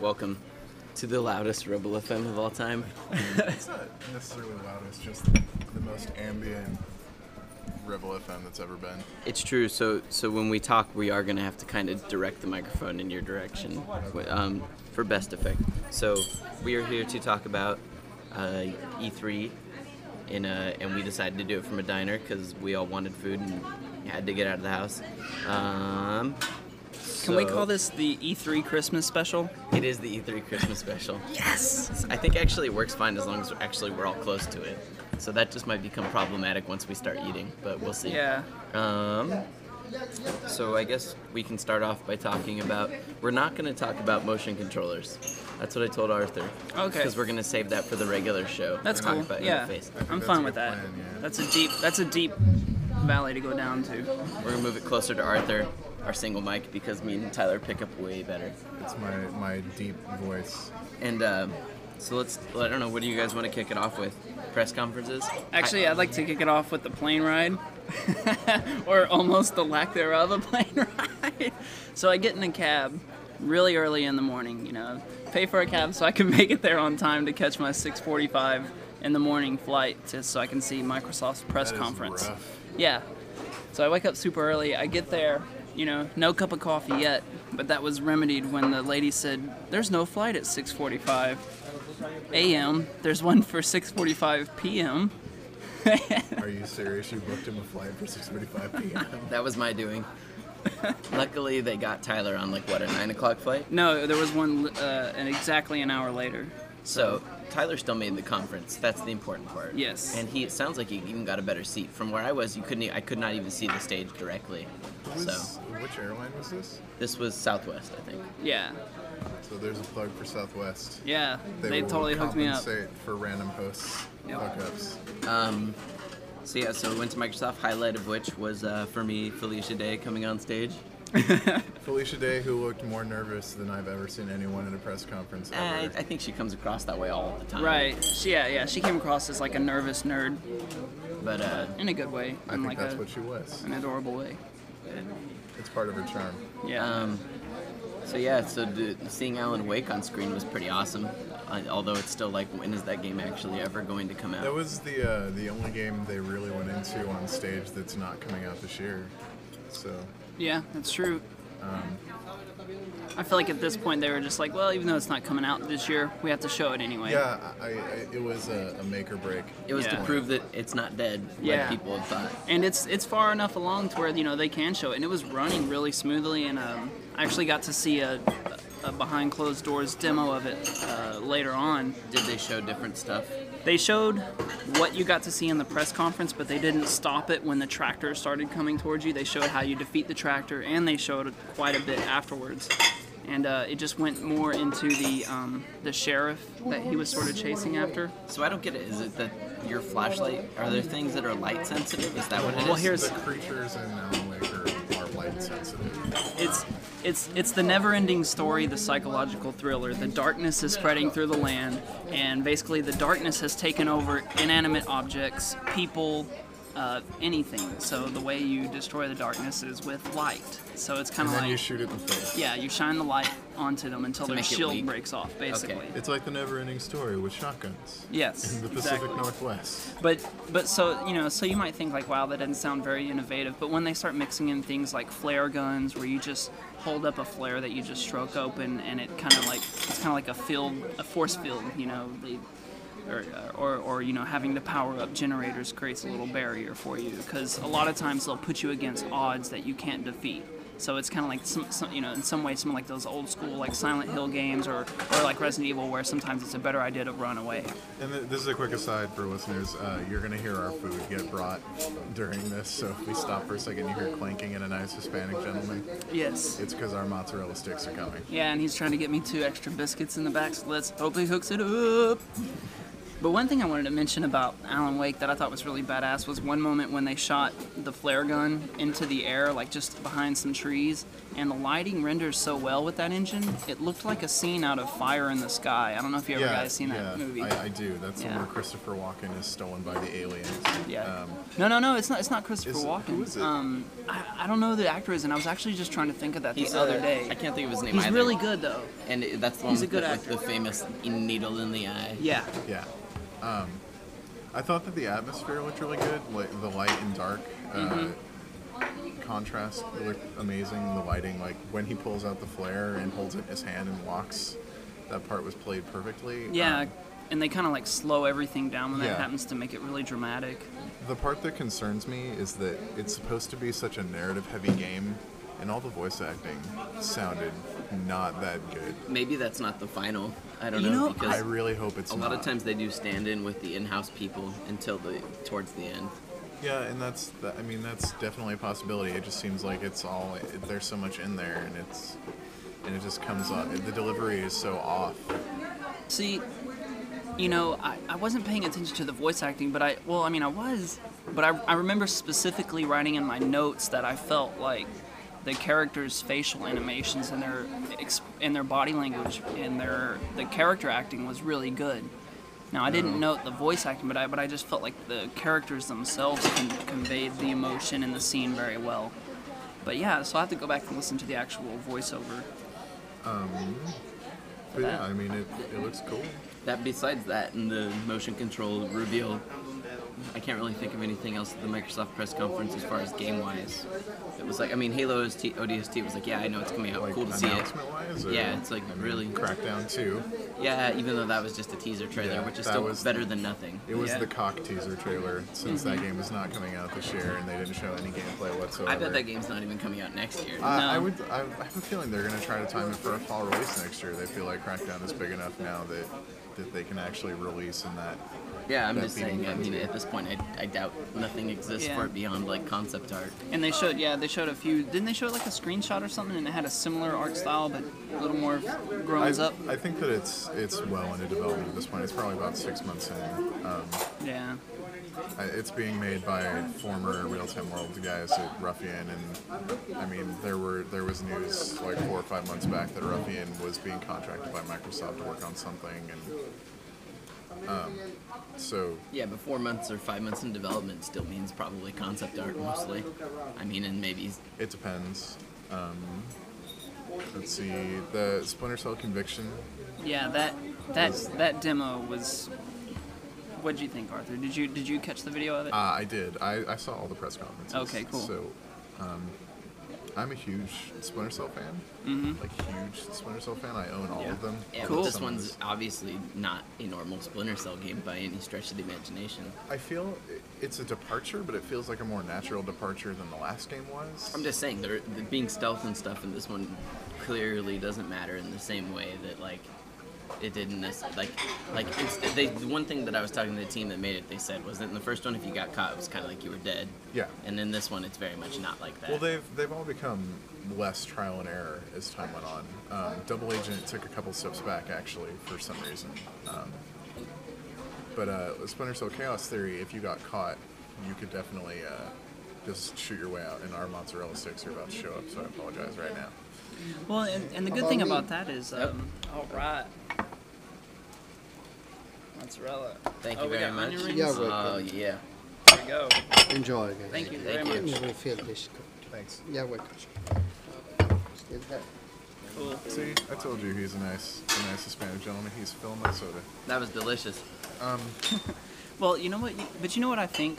welcome to the loudest Rebel FM of all time. It's not necessarily loud. It's just the most ambient Rebel FM that's ever been. It's true. So, so when we talk, we are gonna have to kind of direct the microphone in your direction, um, for best effect. So, we are here to talk about uh, E3, in a, and we decided to do it from a diner because we all wanted food and had to get out of the house. Um, Can we call this the E3 Christmas special? It is the E3 Christmas special. Yes. I think actually it works fine as long as actually we're all close to it. So that just might become problematic once we start eating, but we'll see. Yeah. Um, so I guess we can start off by talking about. We're not going to talk about motion controllers. That's what I told Arthur. Okay. Because we're going to save that for the regular show. That's cool. about Yeah, interface. I'm fine with that. plan, yeah. That's a deep. That's a deep valley to go down to. We're going to move it closer to Arthur, our single mic, because me and Tyler pick up way better. It's my my deep voice. And um, so let's. I don't know. What do you guys want to kick it off with? Press conferences. Actually, I'd like to kick it off with the plane ride, or almost the lack thereof of plane ride. So I get in a cab really early in the morning. You know, pay for a cab so I can make it there on time to catch my 6:45 in the morning flight, just so I can see Microsoft's press That is conference. rough. Yeah. So I wake up super early. I get there, you know, no cup of coffee yet, but that was remedied when the lady said, "There's no flight at 6:45 a.m. There's one for 6:45 p.m." Are you serious? You booked him a flight for 6:45 p.m. That was my doing. Luckily, they got Tyler on like what a nine o'clock flight. No, there was one uh, and exactly an hour later. So Tyler still made the conference. That's the important part. Yes. And he it sounds like he even got a better seat. From where I was, you couldn't. I could not even see the stage directly. Who So which airline was this? this was Southwest, I think. Yeah, So there's a plug for Southwest. yeah, they, will totally hooked me up. compensate for random hosts Yep. hookups. Um, so yeah, so we went to Microsoft. Highlight of which was uh, for me Felicia Day coming on stage. Felicia Day, who looked more nervous than I've ever seen anyone at a press conference Eh, I. I think she comes across that way all the time. Right. She, yeah, yeah. She came across as like a nervous nerd But uh, in a good way, I think like that's a, what she was. an adorable way. It's part of her charm. Yeah. Um, so yeah, so d- seeing Alan Wake on screen was pretty awesome. Uh, although it's still like, when is that game actually ever going to come out? That was the uh, the only game they really went into on stage that's not coming out this year. So Yeah, that's true. um, I feel like at this point they were just like, well, even though it's not coming out this year, we have to show it anyway. yeah, I, I, it was a, a make or break. It was Yeah. to prove that it's not dead, Yeah. like people had thought. And it's it's far enough along to where you know they can show it, and it was running really smoothly. And um, I actually got to see a, a behind closed doors demo of it uh, later on. Did they show different stuff? They showed what you got to see in the press conference, but they didn't stop it when the tractor started coming towards you. They showed how you defeat the tractor, and they showed quite a bit afterwards. And uh, it just went more into the um, the sheriff that he was sort of chasing after. So I don't get it. Is it that your flashlight? Are there things that are light sensitive? Is that what it is? Well, here's- The creatures in Alan Wake are, are light sensitive. It's it's it's the never-ending story, the psychological thriller. The darkness is spreading through the land, and basically the darkness has taken over inanimate objects, people, uh, anything. So the way you destroy the darkness is with light. So it's kind And of then you shoot it in the face. yeah, you shine the light onto them until To their shield breaks off, basically. It's like the never-ending story with shotguns Yes, in the Pacific exactly. Northwest. But but so you know so you might think like wow that doesn't sound very innovative but when they start mixing in things like flare guns where you just hold up a flare that you just stroke open and it kind of like it's kind of like a field a force field you know they or, or, or you know having to power up generators creates a little barrier for you because a lot of times they'll put you against odds that you can't defeat so it's kind of like some, some, you know in some ways some like those old school like Silent Hill games or, or like Resident Evil where sometimes it's a better idea to run away And th- this is a quick aside for listeners. Uh, you're gonna hear our food get brought during this, so if we stop for a second, you hear clanking and a nice Hispanic gentleman. yes It's because our mozzarella sticks are coming. Yeah, and he's trying to get me two extra biscuits in the back, so let's hope he hooks it up. But one thing I wanted to mention about Alan Wake that I thought was really badass was one moment when they shot the flare gun into the air, like just behind some trees, and the lighting renders so well with that engine. It looked like a scene out of Fire in the Sky. I don't know if you ever guys seen yeah, that movie. I, I do. That's Yeah. where Christopher Walken is stolen by the aliens. Yeah. Um, no, no, no. It's not. It's not Christopher Is- Walken. who is it? Um, I, I don't know who the actor is, and I was actually just trying to think of that He's the other uh, day. I can't think of his name either. He's either. really good though. And that's the one He's a good the, actor. with the famous needle in the eye. Yeah. yeah. Um, I thought that the atmosphere looked really good, like the light and dark. Mm-hmm. Uh, contrast looked amazing. The lighting, like when he pulls out the flare and holds it in his hand and walks, that part was played perfectly. Yeah. Um, and they kind of like slow everything down when Yeah. that happens to make it really dramatic. The part that concerns me is that it's supposed to be such a narrative heavy game, and all the voice acting sounded not that good. Maybe that's not the final. I don't You know, know, because I really hope it's a lot of times they do stand in with the in-house people until the towards the end. Yeah, and that's that, I mean that's definitely a possibility. It just seems like it's all it, there's so much in there, and it's and it just comes off. The delivery is so off. See, you know, I, I wasn't paying attention to the voice acting, but I, well, I mean, I was, but I, I remember specifically writing in my notes that I felt like the characters' facial animations and their and their body language and their the character acting was really good. Now I didn't note the voice acting, but I but I just felt like the characters themselves con- conveyed the emotion in the scene very well. But yeah, so I have to go back and listen to the actual voiceover. Um, but yeah, I mean it, it looks cool. That besides that and the motion control reveal, I can't really think of anything else at the Microsoft press conference as far as game wise. It was like I mean Halo OST, ODST was like yeah I know it's coming out, Like cool to see it. wise. Yeah, it's like I mean, really- Crackdown two. Yeah, even though that was just a teaser trailer, Yeah, which is still was- better than nothing. It was Yeah. the cock teaser trailer since Mm-hmm. that game is not coming out this year, and they didn't show any gameplay whatsoever. I bet that game's not even coming out next year. Uh, I would. I, I have a feeling they're going to try to time it for a fall release next year. They feel like Crackdown is big enough now that that they can actually release in that. yeah, I'm just saying. I mean, at this point, I, I doubt nothing exists Yeah. for it beyond like concept art. And they showed, yeah, they showed a few. Didn't they show it like a screenshot or something, and it had a similar art style, but a little more grown up? I think that it's it's well into development at this point. It's probably about six months in. Um, Yeah. It's being made by former Real Time World guys at Ruffian, and I mean there were there was news like four or five months back that Ruffian was being contracted by Microsoft to work on something, and um, so Yeah, but four months or five months in development still means probably concept art mostly. I mean, and maybe It depends. Um, let's see. The Splinter Cell Conviction. Yeah, that that that demo was. What did you think, Arthur? Did you did you catch the video of it? Uh, I did. I, I saw all the press conferences. Okay, cool. So, um, I'm a huge Splinter Cell fan. Mm-hmm. Like huge Splinter Cell fan. I own all Yeah. of them. yeah, Cool. this one's obviously not a normal Splinter Cell game by any stretch of the imagination. I feel it's a departure, but it feels like a more natural departure than the last game was. I'm just saying, there, the, being stealth and stuff in this one clearly doesn't matter in the same way that like it didn't necessarily like like it's, they the one thing that I was talking to the team that made it they said was that in the first one if you got caught it was kind of like you were dead Yeah. and in this one it's very much not like that Well, they've they've all become less trial and error as time went on. Um, Double Agent took a couple steps back actually for some reason. Um, but uh, Splinter Cell Chaos Theory, if you got caught, you could definitely uh, just shoot your way out. And our mozzarella sticks are about to show up, so I apologize right now. Well, and, and the good thing about that is, um, all right. Mozzarella. thank Oh, you we very much onion rings? Yeah, oh yeah There we go. Enjoy, guys. Thank you very you. much. You will feel this good. Thanks. Yeah, welcome. Still there. Cool. See, I told you he's a nice, a nice Hispanic gentleman. He's filling my soda. that was delicious Um. Well, you know what? But you know what I think?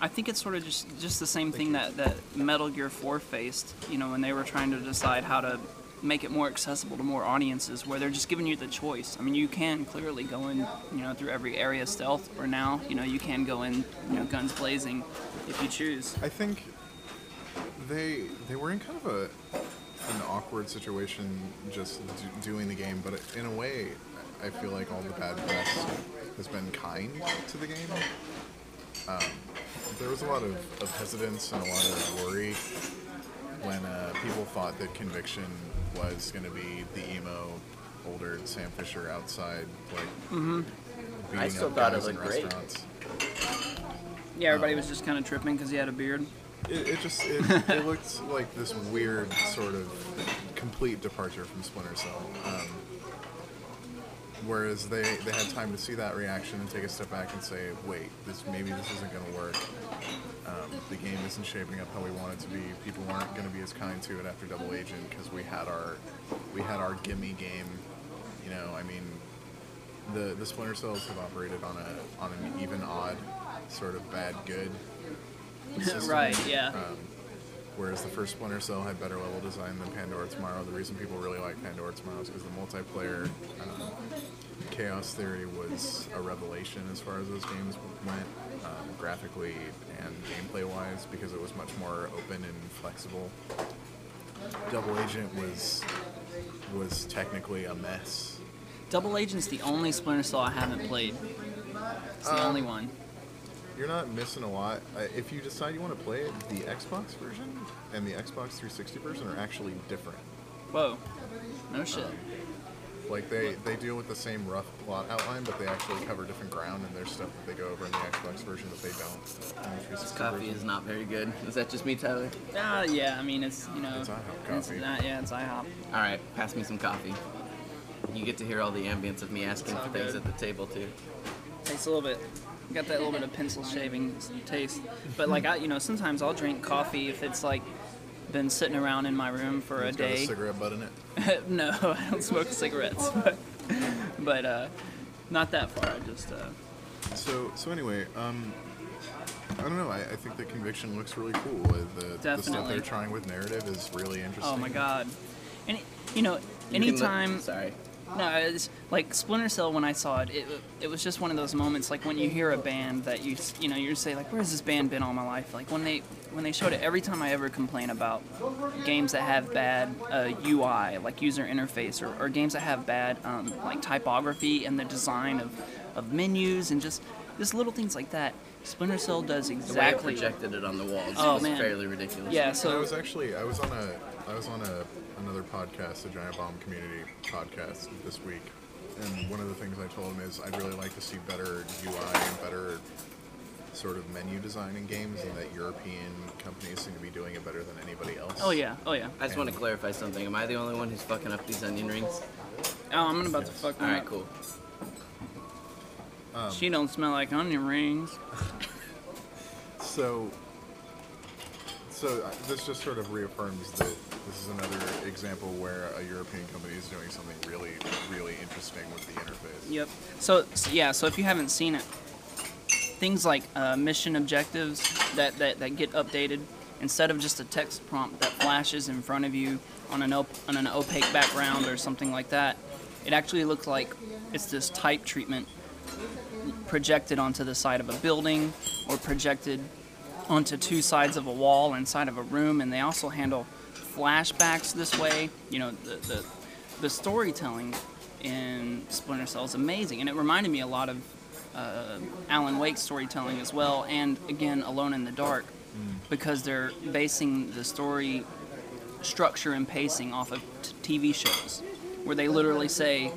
I think it's sort of just just the same thing that, that Metal Gear 4 faced. You know, when they were trying to decide how to make it more accessible to more audiences, where they're just giving you the choice. I mean, you can clearly go in, you know, through every area stealth, or now, you know, you can go in, you know, guns blazing, if you choose. I think they they were in kind of a an awkward situation just do, doing the game, but in a way, I feel like all the bad press has been kind to the game. Um, there was a lot of, of hesitance and a lot of worry when uh, people thought that Conviction was going to be the emo, older Sam Fisher outside, like beating I still up thought it guys in looked great. restaurants. Yeah, everybody was just kind of tripping because he had a beard. It, it just it, it looked like this weird sort of complete departure from Splinter Cell. Um, whereas they, they had time to see that reaction and take a step back and say, wait, this maybe this isn't going to work. Um, the game isn't shaping up how we want it to be. People aren't going to be as kind to it after Double Agent because we had our we had our gimme game. You know, I mean, the the Splinter Cells have operated on a on an even odd sort of bad good system. Right, yeah. Um, whereas the first Splinter Cell had better level design than Pandora Tomorrow. The reason people really like Pandora Tomorrow is because the multiplayer um, Chaos Theory was a revelation as far as those games went, um, graphically and gameplay wise, because it was much more open and flexible. Double Agent was was technically a mess. Double Agent's the only Splinter Cell I haven't played. It's the Um, only one. You're not missing a lot. If you decide you want to play it, the Xbox version and the Xbox 360 version are actually different. Whoa. No shit. Like they, they deal with the same rough plot outline, but they actually cover different ground, and there's stuff that they go over in the Xbox version that they don't. in the Coffee version. is not very good. Is that just me, Tyler? Ah, yeah. I mean, it's you know. It's IHOP It's coffee. not, yeah, it's IHOP. All right, pass me some coffee. You get to hear all the ambience of me asking for things good. at the table too. Tastes a little bit. Got that little bit of pencil shaving taste. But like I, you know, sometimes I'll drink coffee if it's like been sitting around in my room for a It's a day. cigarette butt in it. no, I don't smoke cigarettes. But, but uh, not that far. I just uh, So so anyway, um, I don't know. I, I think the conviction looks really cool. Uh, The, the stuff they're trying with narrative is really interesting. oh my god. And you know, You can let- anytime. sorry. No, it's like Splinter Cell. When I saw it, it, it was just one of those moments, like when you hear a band that you you know you say like, where's this band been all my life? Like when they when they showed it. Every time I ever complain about games that have bad uh, UI, like user interface, or, or games that have bad um, like typography and the design of, of menus and just just little things like that. Splinter Cell does The way it exactly. projected it on the walls Oh, was man. fairly ridiculous. Yeah. So I was actually I was on a I was on a another podcast, the Giant Bomb Community podcast this week, and one of the things I told him is I'd really like to see better UI and better sort of menu design in games, and that European companies seem to be doing it better than anybody else. oh yeah, oh yeah. I just want to clarify something. Am I the only one who's fucking up these onion rings? Oh, I'm about to fuck All one right, up. cool. Um, She don't smell like onion rings. So, so uh, this just sort of reaffirms that this is another example where a European company is doing something really, really interesting with the interface. Yep. So, yeah. So if you haven't seen it, things like uh, mission objectives that, that, that get updated instead of just a text prompt that flashes in front of you on an op- on an opaque background or something like that, it actually looks like it's this type treatment projected onto the side of a building or projected onto two sides of a wall inside of a room and they also handle flashbacks this way you know the, the, the storytelling in splinter cell is amazing and it reminded me a lot of uh, alan wake's storytelling as well and again alone in the dark because they're basing the story structure and pacing off of t- tv shows where they literally say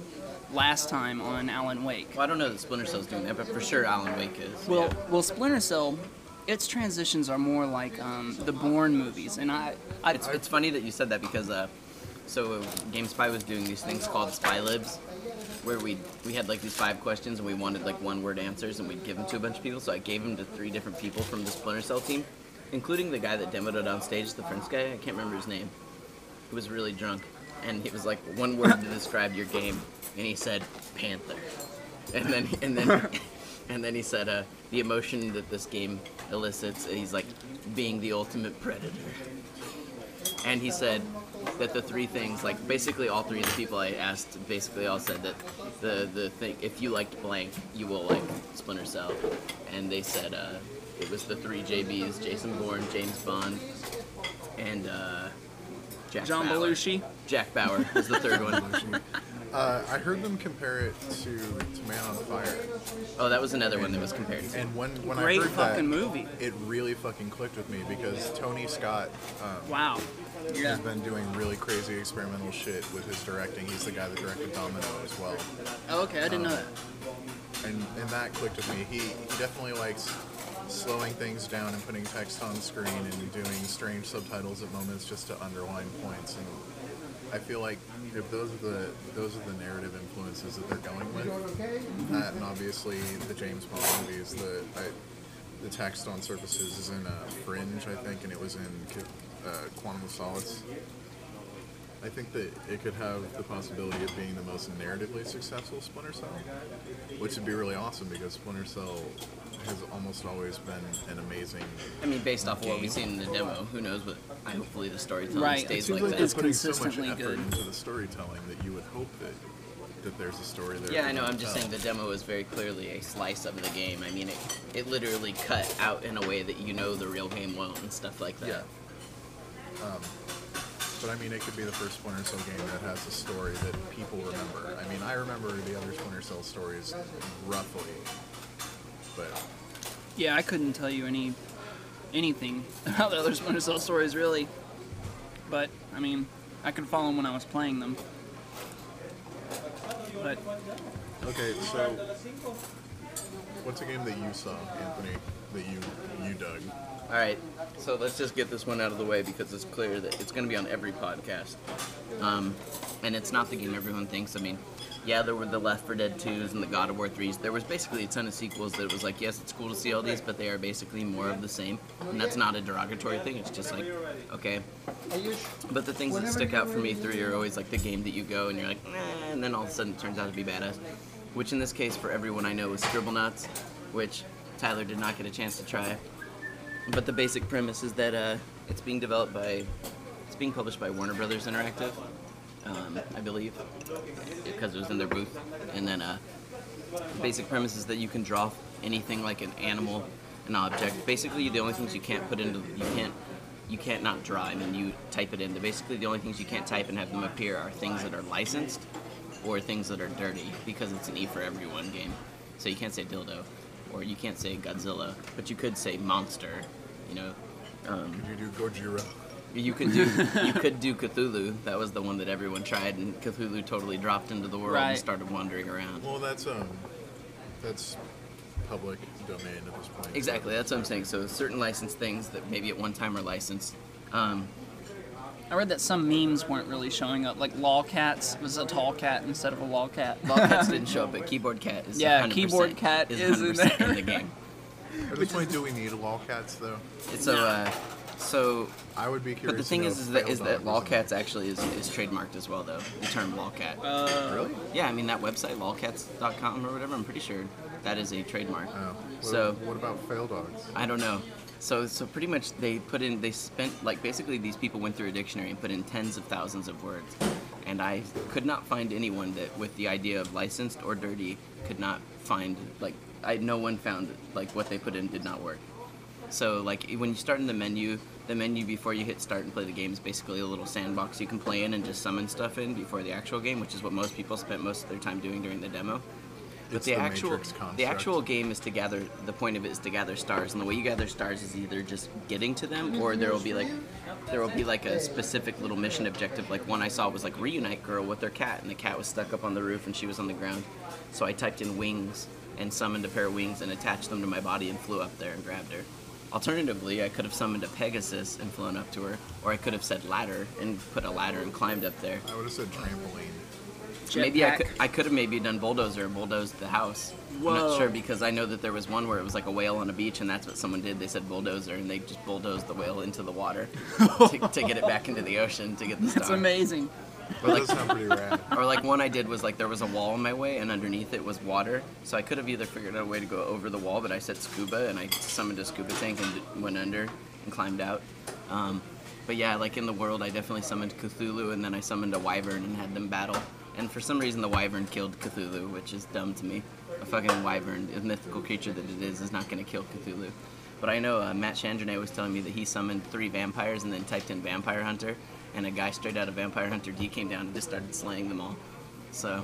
last time on alan wake Well, I don't know that Splinter Cell's doing that, but for sure Alan Wake is. well, yeah. well, Splinter Cell, its transitions are more like um, the Bourne movies, and I, I, It's, it's funny that you said that because uh, so uh, GameSpy was doing these things called Spy Libs, where we we had like these five questions and we wanted like one word answers and we'd give them to a bunch of people. So I gave them to three different people from the Splinter Cell team, including the guy that demoed it on stage, the French guy. I can't remember his name. He was really drunk, and he was like one word to describe your game, and he said Panther, and then and then. And then he said, uh, the emotion that this game elicits, he's like, being the ultimate predator. And he said that the three things, like basically all three of the people I asked, basically all said that the the thing, if you liked blank, you will like Splinter Cell. And they said uh, it was the three JBs: Jason Bourne, James Bond, and uh, Jack John Bauer. Belushi. Jack Bauer was the third one. Uh, I heard them compare it to, to Man on Fire, Oh, that was another one that was compared to. and when when Great I heard fucking that, movie. it really fucking clicked with me because Tony Scott um, Wow. Yeah. has been doing really crazy experimental shit with his directing. He's the guy that directed Domino as well. Oh, okay, I didn't know that. and and that clicked with me. He he definitely likes slowing things down and putting text on screen and doing strange subtitles at moments just to underline points. And I feel like if those are the those are the narrative influences that they're going with, that and obviously the James Bond movies, the I, the text on surfaces is in uh, Fringe, I think, and it was in uh, Quantum of Solace. I think that it could have the possibility of being the most narratively successful Splinter Cell, which would be really awesome because Splinter Cell has almost always been an amazing. I mean, based off of what we've seen in the demo, who knows? But I, hopefully the storytelling Right. It stays seems like like that. It's they're so much consistently effort good. into the storytelling that you would hope that that there's a story there. Yeah, I know. I'm just tell. saying the demo is very clearly a slice of the game. I mean, it it literally cut out in a way that you know the real game won't and stuff like that. Yeah. Um, but I mean, it could be the first Splinter Cell game that has a story that people remember. I mean, I remember the other Splinter Cell stories roughly, but Yeah, I couldn't tell you any anything about the other Splinter Cell stories really, but I mean, I could follow them when I was playing them. But okay. So, what's a game that you saw, Anthony, that you you dug? All right, so let's just get this one out of the way because it's clear that it's going to be on every podcast. Um, and it's not the game everyone thinks. I mean, yeah, there were the Left 4 Dead 2s and the God of War 3s. There was basically a ton of sequels that was like, yes, it's cool to see all these, but they are basically more of the same. And that's not a derogatory thing. It's just like, okay. But the things that stick out for me three are always like the game that you go and you're like, nah, and then all of a sudden it turns out to be badass. Which in this case, for everyone I know, is Scribblenauts, which Tyler did not get a chance to try. But the basic premise is that uh, it's being developed by, it's being published by Warner Brothers Interactive, um, I believe, because it was in their booth. And then uh, the basic premise is that you can draw anything like an animal, an object. Basically, the only things you can't put into, you can't, you can't not draw. I mean, you type it in. The Basically, the only things you can't type and have them appear are things that are licensed, or things that are dirty, because it's an E for everyone game. So you can't say dildo, or you can't say Godzilla, but you could say monster. You know, um, Could you do Gojira? You could do you could do Cthulhu. That was the one that everyone tried, and Cthulhu totally dropped into the world and started wandering around. Well, that's um, that's public domain at this point. Exactly, that's what I'm saying. So certain licensed things that maybe at one time are licensed. Um, I read that some memes weren't really showing up. Like lolcats was a tall cat instead of a lolcat. Lolcats didn't show up, but Keyboard Cat is Yeah, 100% Keyboard Cat is, is in 100% there. in the game. At this point, do we need lolcats though? So, uh, so I would be curious. But the thing to know is, is that, Fail is that Dog was in lolcats actually is, is trademarked as well, though. The term lolcat. it. Really? yeah, I mean that website lolcats.com or whatever. I'm pretty sure that is a trademark. Oh. What, So what about fail dogs? I don't know. So so pretty much they put in they spent like basically these people went through a dictionary and put in tens of thousands of words, and I could not find anyone that with the idea of licensed or dirty could not find like I no one found like what they put in did not work. So like when you start in the menu, the menu before you hit start and play the game is basically a little sandbox you can play in and just summon stuff in before the actual game, which is what most people spent most of their time doing during the demo. But the, the actual the actual game is to gather the point of it is to gather stars and the way you gather stars is either just getting to them or there will be like there will be like a specific little mission objective like one I saw was like reunite girl with her cat and the cat was stuck up on the roof and she was on the ground. So I typed in wings and summoned a pair of wings and attached them to my body and flew up there and grabbed her alternatively I could have summoned a Pegasus and flown up to her or I could have said ladder and put a ladder and climbed up there I would have said trampoline. Maybe I Jetpack. could, I could have maybe done bulldozer, bulldozed the house. I'm not sure because I know that there was one where it was like a whale on a beach, and that's what someone did. They said bulldozer, and they just bulldozed the whale into the water to, to get it back into the ocean to get the stuff. That's star. amazing. That does sound pretty rad. Or like one I did was like there was a wall in my way, and underneath it was water. So I could have either figured out a way to go over the wall, but I said scuba, and I summoned a scuba tank and went under and climbed out. Um, but yeah, like in the world, I definitely summoned Cthulhu, and then I summoned a wyvern and had them battle. And for some reason, the wyvern killed Cthulhu, which is dumb to me. A fucking wyvern, a mythical creature that it is, is not going to kill Cthulhu. But I know uh, Matt Chandronait was telling me that he summoned three vampires and then typed in Vampire Hunter, and a guy straight out of Vampire Hunter D came down and just started slaying them all. So,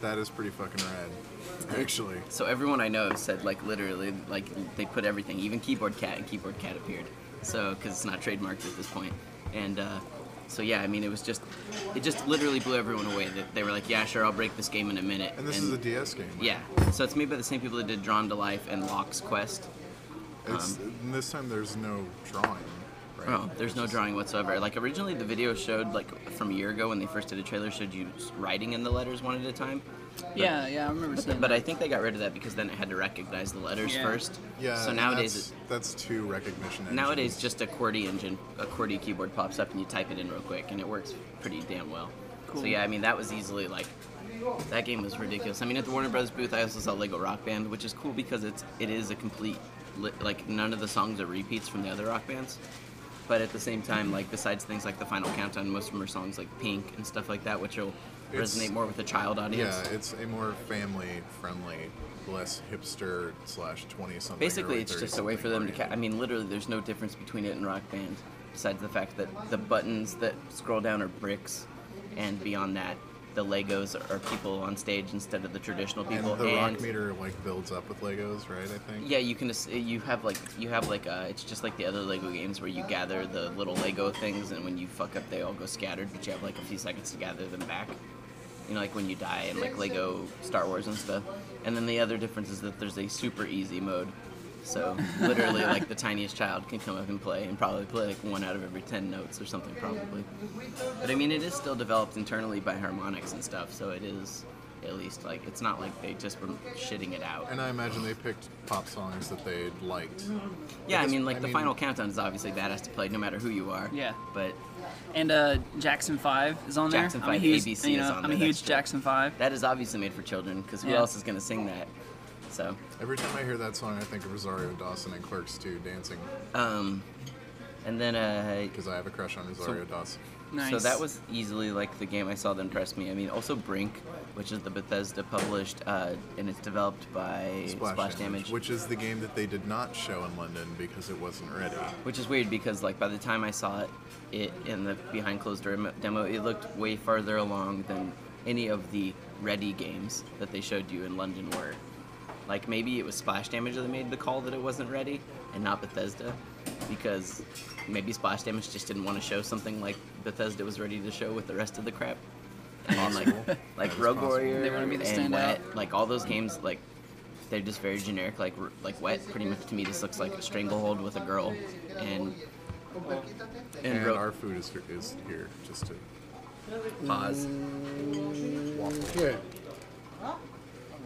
That is pretty fucking rad. Actually. so everyone I know said like literally like they put everything, even Keyboard Cat and Keyboard Cat appeared. So because it's not trademarked at this point, and uh, so yeah, I mean it was just it just literally blew everyone away. That they were like, yeah, sure, I'll break this game in a minute. And this is a DS game. right? yeah, so it's made by the same people that did Drawn to Life and Lock's Quest. It's and this time there's no drawing. Right? Oh, there's no drawing whatsoever. Like originally, the video showed like from a year ago when they first did a trailer showed you s- writing in the letters one at a time. Yeah, yeah, I remember seeing But that. I think they got rid of that because then it had to recognize the letters Yeah. first. Yeah. So nowadays, that's, that's two recognition. it, nowadays just a QWERTY engine, a QWERTY keyboard pops up and you type it in real quick, and it works pretty damn well. Cool. So yeah, I mean that was easily like that game was ridiculous. I mean at the Warner Brothers booth, I also saw Lego Rock Band, which is cool because it's it is a complete li- like none of the songs are repeats from the other rock bands. But at the same time, like besides things like the Final Countdown, most of them are songs like Pink and stuff like that, which will It's- resonate more with a child audience. Yeah, it's a more family friendly, less hipster slash twenty something. Basically, it's just a way for them to. Ca- I mean, literally, there's no difference between it and Rock Band, besides the fact that the buttons that scroll down are bricks, and beyond that, the Legos are people on stage instead of the traditional people. And the rock meter like builds up with Legos, right? I think. yeah, you can. ass- You have like you have like uh It's just like the other Lego games where you gather the little Lego things, and when you fuck up, they all go scattered. But you have like a few seconds to gather them back. You know, like when you die in like Lego Star Wars and stuff. And then the other difference is that there's a super easy mode. So literally, like the tiniest child can come up and play, and probably play like one out of every ten notes or something, probably. But I mean, it is still developed internally by Harmonix and stuff, so it is at least like it's not like they just were shitting it out. And I imagine they picked pop songs that they liked. Yeah, I mean, like I the mean- final countdown is obviously badass to play, no matter who you are. Yeah. But And uh, Jackson Five is on there. Jackson Five, I'm a huge, ABC you is know, on I'm there, a huge true. Jackson Five. that is obviously made for children, because who Yeah. else is gonna sing that? So, Every time I hear that song, I think of Rosario Dawson and Clerks 2 dancing um, and then uh, because I have a crush on Rosario Dawson. Nice. So that was easily like the game I saw that impressed me. I mean, also Brink, which is the Bethesda published, uh, and it's developed by Splash, Damage, which is the game that they did not show in London because it wasn't ready. which is weird because like by the time I saw it, it in the behind closed door demo, it looked way farther along than any of the ready games that they showed you in London were. Like maybe it was Splash Damage that made the call that it wasn't ready, and not Bethesda, because maybe Splash Damage just didn't want to show something like Bethesda was ready to show with the rest of the crap. And then, like like Rogue possible. Warrior They wanted me to and stand Wet, out. like all those games, like they're just very generic. Like like Wet, pretty much to me, just looks like a stranglehold with a girl, and and, And Ro- our food is here, is here just to pause.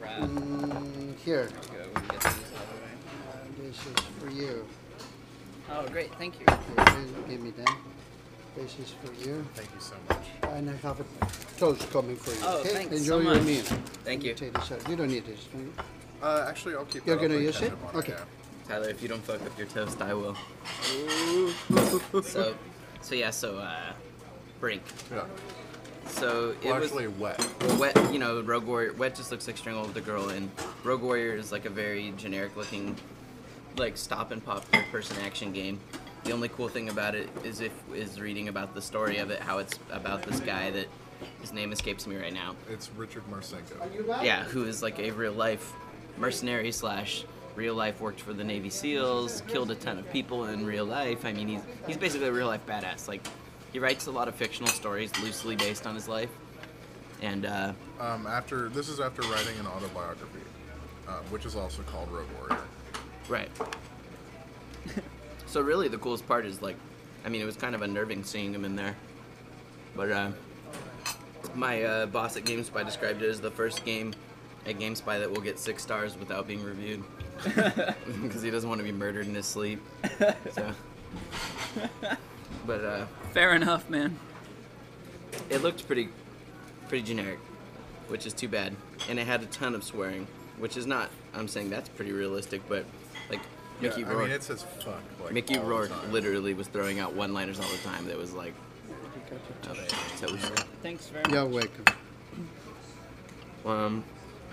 Mm, Here. Here. Uh, this is for you. Oh, great! Thank you. Okay, give me that. This is for you. Thank you so much. And I have a toast coming for you. Oh, okay? thanks Enjoy so your much. meal. Thank you. Take this out. You don't need this. do you? Uh, actually, I'll keep. You're gonna use it? ketchup on Okay. yeah. Tyler, if you don't fuck up your toast, I will. so, so yeah, so uh, Brink. Yeah. So it Well, was actually, wet. well, wet. You know, Rogue Warrior. Wet just looks like Strangle with a girl, and Rogue Warrior is like a very generic looking, like stop and pop third person action game. The only cool thing about it is if is reading about the story of it, how it's about this guy that his name escapes me right now. It's Richard Marcinko. Yeah, who is like a real life mercenary slash real life worked for the Navy SEALs, killed a ton of people in real life. I mean, he's he's basically a real life badass. Like he writes a lot of fictional stories loosely based on his life, and uh, Um, after this is after writing an autobiography, uh, which is also called Rogue Warrior. right. so really, the coolest part is like, I mean, it was kind of unnerving seeing him in there, but uh, my uh, boss at GameSpy described it as the first game at GameSpy that will get six stars without being reviewed because he doesn't want to be murdered in his sleep. So, but uh, Fair enough, man. it looked pretty, pretty generic, which is too bad. And it had a ton of swearing, which is not. I'm saying that's pretty realistic, but like Mickey yeah, I Rourke, mean, it says fuck. Like, Mickey all the Rourke time. literally was throwing out one-liners all the time. That was like, okay, toast. Thanks very much. You're welcome. Um,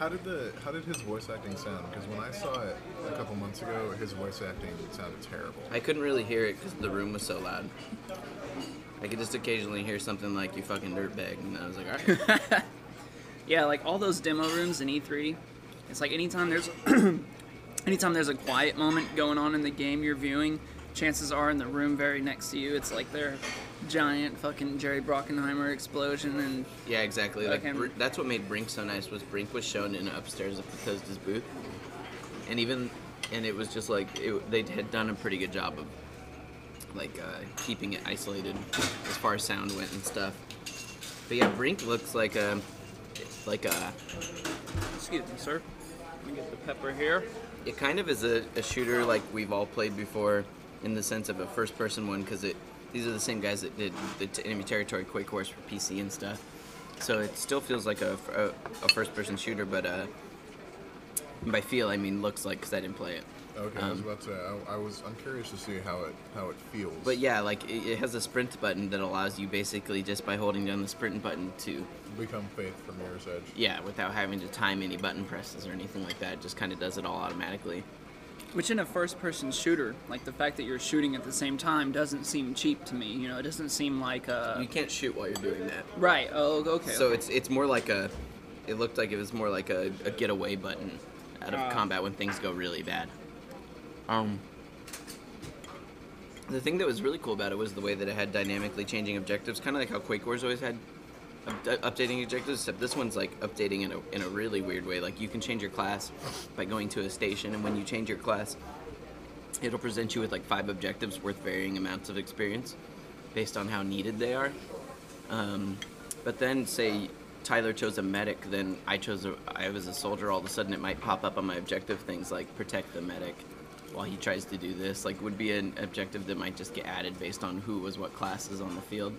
How did the how did his voice acting sound? Because when I saw it a couple months ago, his voice acting sounded terrible. I couldn't really hear it because the room was so loud. I could just occasionally hear something like "you fucking dirtbag," and I was like, "All right." Yeah, like all those demo rooms in E3, it's like anytime there's anytime there's a quiet moment going on in the game you're viewing, chances are in the room very next to you, it's like their giant fucking Jerry Brockenheimer explosion and Yeah, exactly. Like Br- that's what made Brink so nice was Brink was shown in upstairs of Bethesda's booth, and even and it was just like it, they had done a pretty good job of like uh, keeping it isolated as far as sound went and stuff. But yeah, Brink looks like a like a Excuse me, sir. Let me get the pepper here. it kind of is a, a shooter like we've all played before in the sense of a first person one because it these are the same guys that did the enemy territory quake wars for pc and stuff so it still feels like a, a, a first person shooter but uh by feel i mean looks like because i didn't play it Okay, I was Um, about to. I, I was. I'm curious to see how it how it feels. but yeah like it, it has a sprint button that allows you basically just by holding down the sprint button to become Faith from Mirror's Edge. yeah without having to time any button presses or anything like that it just kind of does it all automatically Which in a first-person shooter, like the fact that you're shooting at the same time, doesn't seem cheap to me. You know, it doesn't seem like uh you can't shoot while you're doing that right. Oh, okay. So okay. it's it's more like a. It looked like it was more like a, a getaway button out of Ah. combat when things go really bad. Um. The thing that was really cool about it was the way that it had dynamically changing objectives, kind of like how Quake Wars always had updating objectives. Except this one's like updating in a in a really weird way. Like you can change your class by going to a station, and when you change your class, it'll present you with like five objectives worth varying amounts of experience, based on how needed they are. Um, but then, say Tyler chose a medic, then I chose a. I was a soldier. All of a sudden, it might pop up on my objective things like protect the medic, while he tries to do this. Like, would be an objective that might just get added based on who was what classes on the field.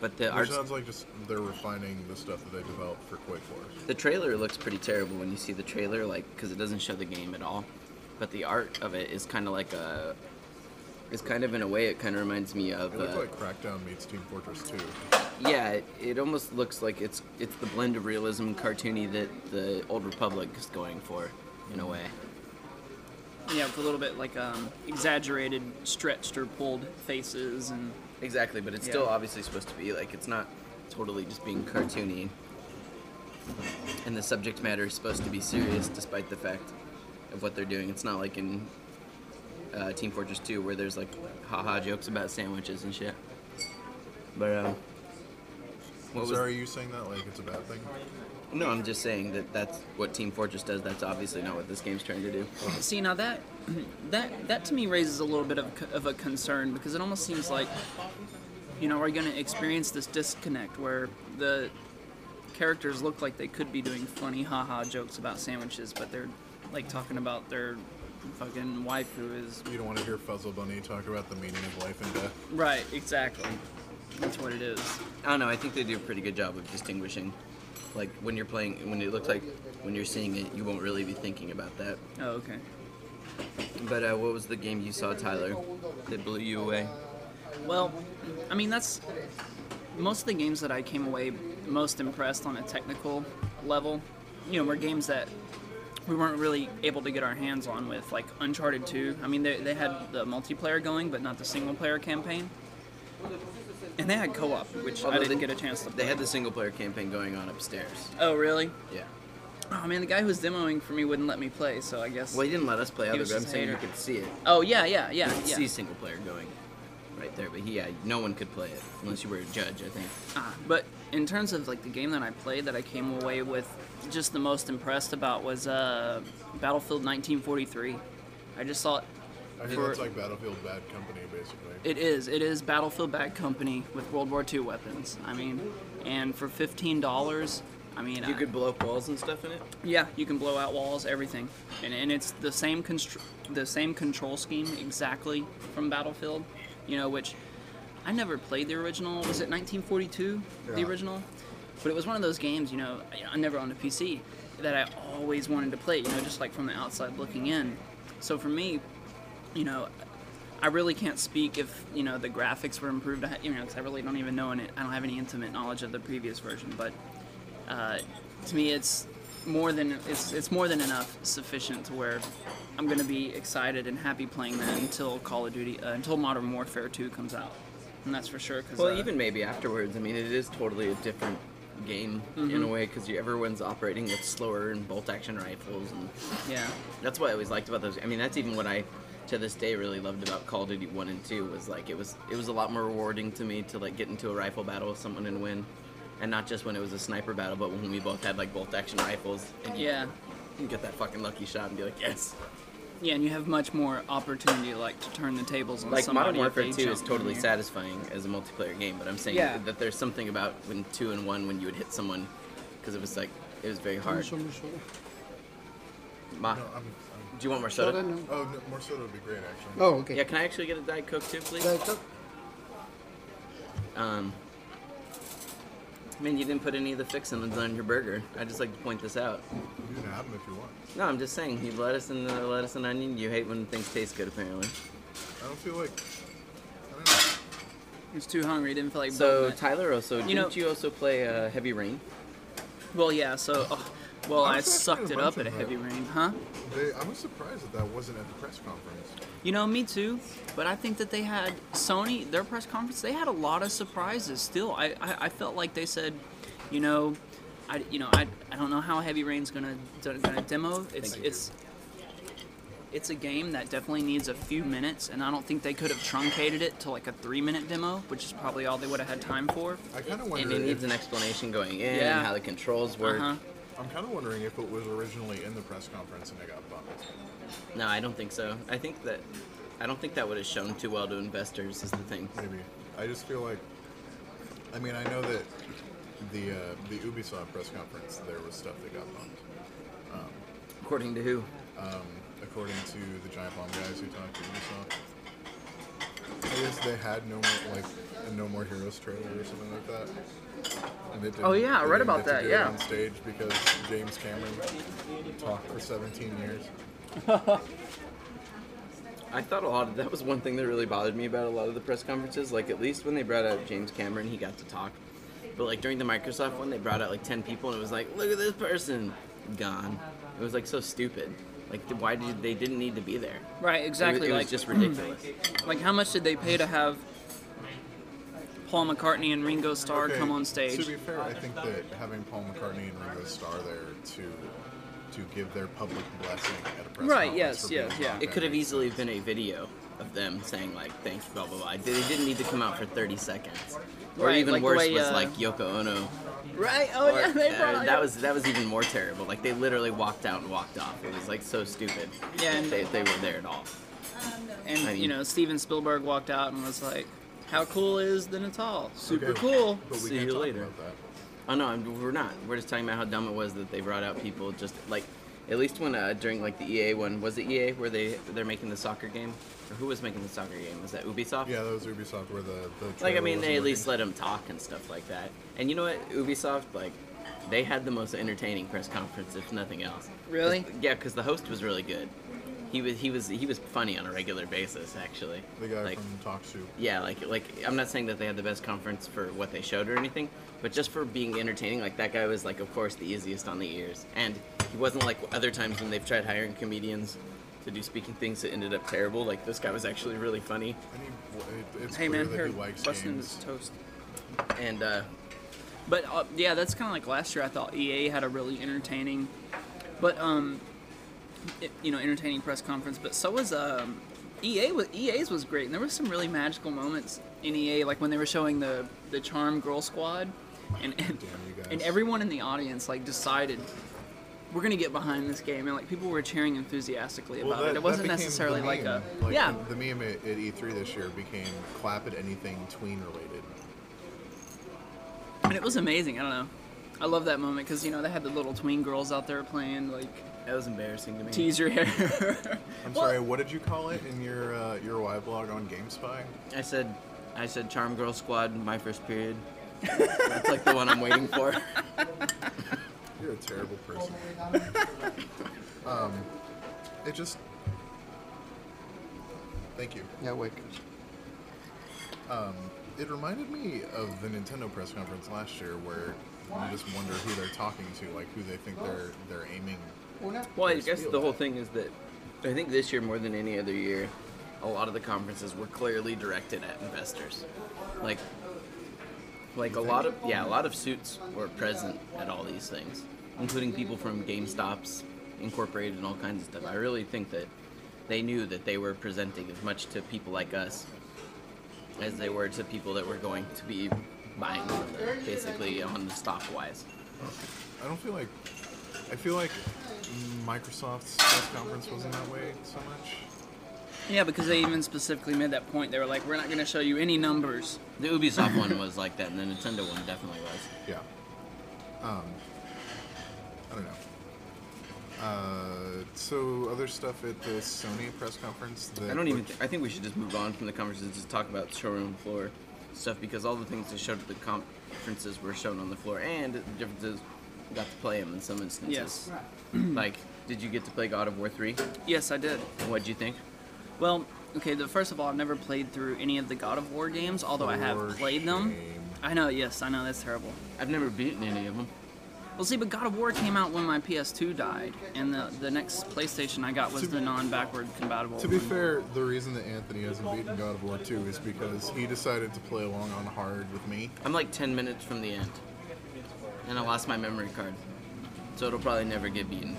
But the Which art, sounds like just they're refining the stuff that they developed for Quake Wars. the trailer looks pretty terrible when you see the trailer, like because it doesn't show the game at all. But the art of it is kind of like a. Is kind of in a way, it kind of reminds me of. It looked uh, like Crackdown meets Team Fortress 2. Yeah, it, it almost looks like it's it's the blend of realism and cartoony that the Old Republic is going for, in a way. yeah, with a little bit like um, exaggerated, stretched or pulled faces and Exactly, but it's still obviously supposed to be like it's not totally just being cartoony. And the subject matter is supposed to be serious, despite the fact of what they're doing. It's not like in uh, Team Fortress 2 where there's like haha jokes about sandwiches and shit. But um, what so was are you saying that like it's a bad thing? no? I'm just saying that that's what Team Fortress does. That's obviously not what this game's trying to do. See now that that that to me raises a little bit of, of a concern because it almost seems like you know are you going to experience this disconnect where the characters look like they could be doing funny haha jokes about sandwiches but they're like talking about their fucking wife who is You don't want to hear Fuzzle Bunny talk about the meaning of life and death. right exactly that's what it is I don't know. I think they do a pretty good job of distinguishing. Like when you're playing, when it looks like when you're seeing it, you won't really be thinking about that. oh okay But uh, what was the game you saw, Tyler, that blew you away? Well, I mean that's most of the games that I came away most impressed on a technical level. You know, were games that we weren't really able to get our hands on with, like Uncharted 2. I mean, they, they had the multiplayer going, but not the single player campaign. And they had co-op, which I didn't they- get a chance to. Play. They had the single player campaign going on upstairs. Oh, really? Yeah. Oh man, the guy who was demoing for me wouldn't let me play, so I guess. Well, he didn't let us play either, but I'm saying you could see it. Oh yeah, yeah, yeah, You could yeah. see single player going right there. But he, yeah, no one could play it unless you were a judge, I think. Ah, but in terms of like the game that I played that I came away with just the most impressed about was uh, Battlefield 1943. I just thought I hear For- it's like Battlefield Bad Company, basically. it is it is Battlefield Bad Company with World War II weapons. I mean, and for fifteen dollars, I mean, You I- could blow up walls and stuff in it. yeah, you can blow out walls, everything, and, and it's the same constr- the same control scheme exactly from Battlefield. You know, which I never played the original. Was it 1942? The original, but it was one of those games. You know, I, I never owned a PC that I always wanted to play. You know, just like from the outside looking in. So for me, you know, I really can't speak if you know the graphics were improved. I- You know, because I really don't even know it. I don't have any intimate knowledge of the previous version, but uh, to me, it's more than it's it's more than enough sufficient to where I'm gonna be excited and happy playing that until Call of Duty uh, until Modern Warfare 2 comes out, and that's for sure. Cause, Well, uh, even maybe afterwards. I mean, it is totally a different game in a way because everyone's operating with slower and bolt action rifles, and yeah, that's what I always liked about those. I mean, that's even what I to this day really loved about Call of Duty One and Two was like it was it was a lot more rewarding to me to like get into a rifle battle with someone and win. And not just when it was a sniper battle, but when we both had like bolt action rifles, and you yeah. can get that fucking lucky shot and be like, yes. Yeah, and you have much more opportunity like to turn the tables on Like somebody Modern if Warfare 2 is totally satisfying as a multiplayer game, but I'm saying Yeah. that there's something about when two and one when you would hit someone because it was like it was very hard. Mucho, mucho. Ma, No, I'm, I'm, do you want more soda? Soda, no. oh, no, more soda would be great, actually. Oh, okay. Yeah, can I actually get a Diet Coke too, please? Diet Coke? Um, man, you didn't put any of the fixings on your burger. I just like to point this out. You can have them if you want. No, I'm just saying, you lettuce and uh, lettuce and onion. You hate when things taste good, apparently. I don't feel like. I don't know. He was too hungry, didn't feel like So. Tyler, also, You know- didn't you also play uh, Heavy Rain? Well, yeah. So, oh, well, I I sucked it up at a heavy that. rain, huh? They, I was surprised that that wasn't at the press conference. You know, me too. But I think that they had Sony their press conference. They had a lot of surprises. Still, I I, I felt like they said, you know, I you know I, I don't know how Heavy Rain's gonna gonna demo. It's Thank you. it's it's a game that definitely needs a few minutes, and I don't think they could have truncated it to like a three minute demo, which is probably all they would have had time for. I kind of And it needs an explanation going in, Yeah. how the controls work. Uh-huh. I'm kind of wondering if it was originally in the press conference and it got bumped. No, I don't think so. I think that I don't think that would have shown too well to investors. Is the thing. Maybe. I just feel like. I mean, I know that the uh, the Ubisoft press conference there was stuff that got bumped. According to who? Um, according to the Giant Bomb guys who talked to Ubisoft. I guess they had no more like a No More Heroes trailer or something like that. And it Oh, yeah, I read about that, yeah. On stage because James Cameron talked for 17 years. I thought a lot of that was one thing that really bothered me about a lot of the press conferences. Like at least when they brought out James Cameron, he got to talk. But like during the Microsoft one, they brought out like ten people, and it was like, look at this person, gone. It was like so stupid. Like why did they didn't need to be there? Right, It was- exactly. It was, like just ridiculous. like how much did they pay to have Paul McCartney and Ringo Starr Okay, come on stage? To be fair, I think that having Paul McCartney and Ringo Starr there to to give their public blessing at a press Right, yes, for yes, yeah. It could have easily sense. been a video of them saying like thanks blah blah blah. They didn't need to come out for 30 seconds. Or Right, even like worse way, was uh, like Yoko Ono. Right? Oh Or- yeah, they uh, brought out- that was that was even more terrible. Like they literally walked out and walked off. It was like so stupid. Yeah, and- they, they were there at all. And I mean- you know, Steven Spielberg walked out and was like, "How cool is the Natal? Super Okay, cool." But we See you later. about that. Oh no, I'm- we're not. We're just talking about how dumb it was that they brought out people just like, at least when uh, during like the EA one was it EA where they they're making the soccer game, or who was making the soccer game? Was that Ubisoft? Yeah, that was Ubisoft where the, the Like I mean, they at least let them talk and stuff like that. And you know what, Ubisoft like, they had the most entertaining press conference, if nothing else. Really? 'Cause- Yeah, because the host was really good. He was he was he was funny on a regular basis actually. the guy like, from Talk Soup. yeah, like like I'm not saying that they had the best conference for what they showed or anything, but just for being entertaining, like that guy was like of course the easiest on the ears, and he wasn't like other times when they've tried hiring comedians to do speaking things that ended up terrible. Like this guy was actually really funny, And he, it, it's Hey clear man, that here, he likes busting games. this toast. and uh, But uh, yeah, that's kind of like last year. I thought EA had a really entertaining, but um, it, you know, entertaining press conference. But so was um, EA. Was EA's was great, and there was some really magical moments in EA, like when they were showing the the Charm Girl Squad, and and, Damn you guys. and everyone in the audience like decided. We're gonna get behind this game, and like people were cheering enthusiastically Well, about that- it. It wasn't necessarily like a. Like, yeah, The, the meme at, at E3 this year became clap at anything tween related. and it was amazing. I don't know. I love that moment because you know they had the little tween girls out there playing like that was embarrassing to me. tease your hair. I'm Well- sorry, what did you call it in your uh, your Y blog on GameSpy? I said I said Charm Girl Squad my first period. That's like the one I'm waiting for. You're a terrible person. um, it just. Thank you. Yeah, wait. It reminded me of the Nintendo press conference last year, where you just wonder who they're talking to, like who they think they're they're aiming. Well, I guess the whole thing is that I think this year more than any other year, a lot of the conferences were clearly directed at investors. Like, like a lot of yeah, a lot of suits were present at all these things, including people from GameStop's Incorporated and all kinds of stuff. I really think that they knew that they were presenting as much to people like us as they were to people that were going to be buying them, basically on the stock wise. I don't feel like I feel like Microsoft's press conference wasn't that way so much. Yeah, because they even specifically made that point. They were like, "We're not going to show you any numbers." The Ubisoft one was like that, and the Nintendo one definitely was. Yeah. Um, I don't know. Uh, so other stuff at the Sony press conference. That I don't even. Th- I think we should just move on from the conferences and just talk about showroom floor stuff because all the things they showed at the conferences were shown on the floor, and the differences we got to play him in some instances. Yes. like, did you get to play God of War three? Yes, I did. What'd you think? Well, okay. The first of all, I've never played through any of the God of War games, although I have For played them. I know. Yes, I know. That's terrible. I've never beaten any of them. Well, see, but God of War came out when my PS2 died, and the the next PlayStation I got was To- the non-backward compatible. To be one. fair, the reason that Anthony hasn't beaten God of War 2 is because he decided to play along on hard with me. I'm like ten minutes from the end, and I lost my memory card, so it'll probably never get beaten.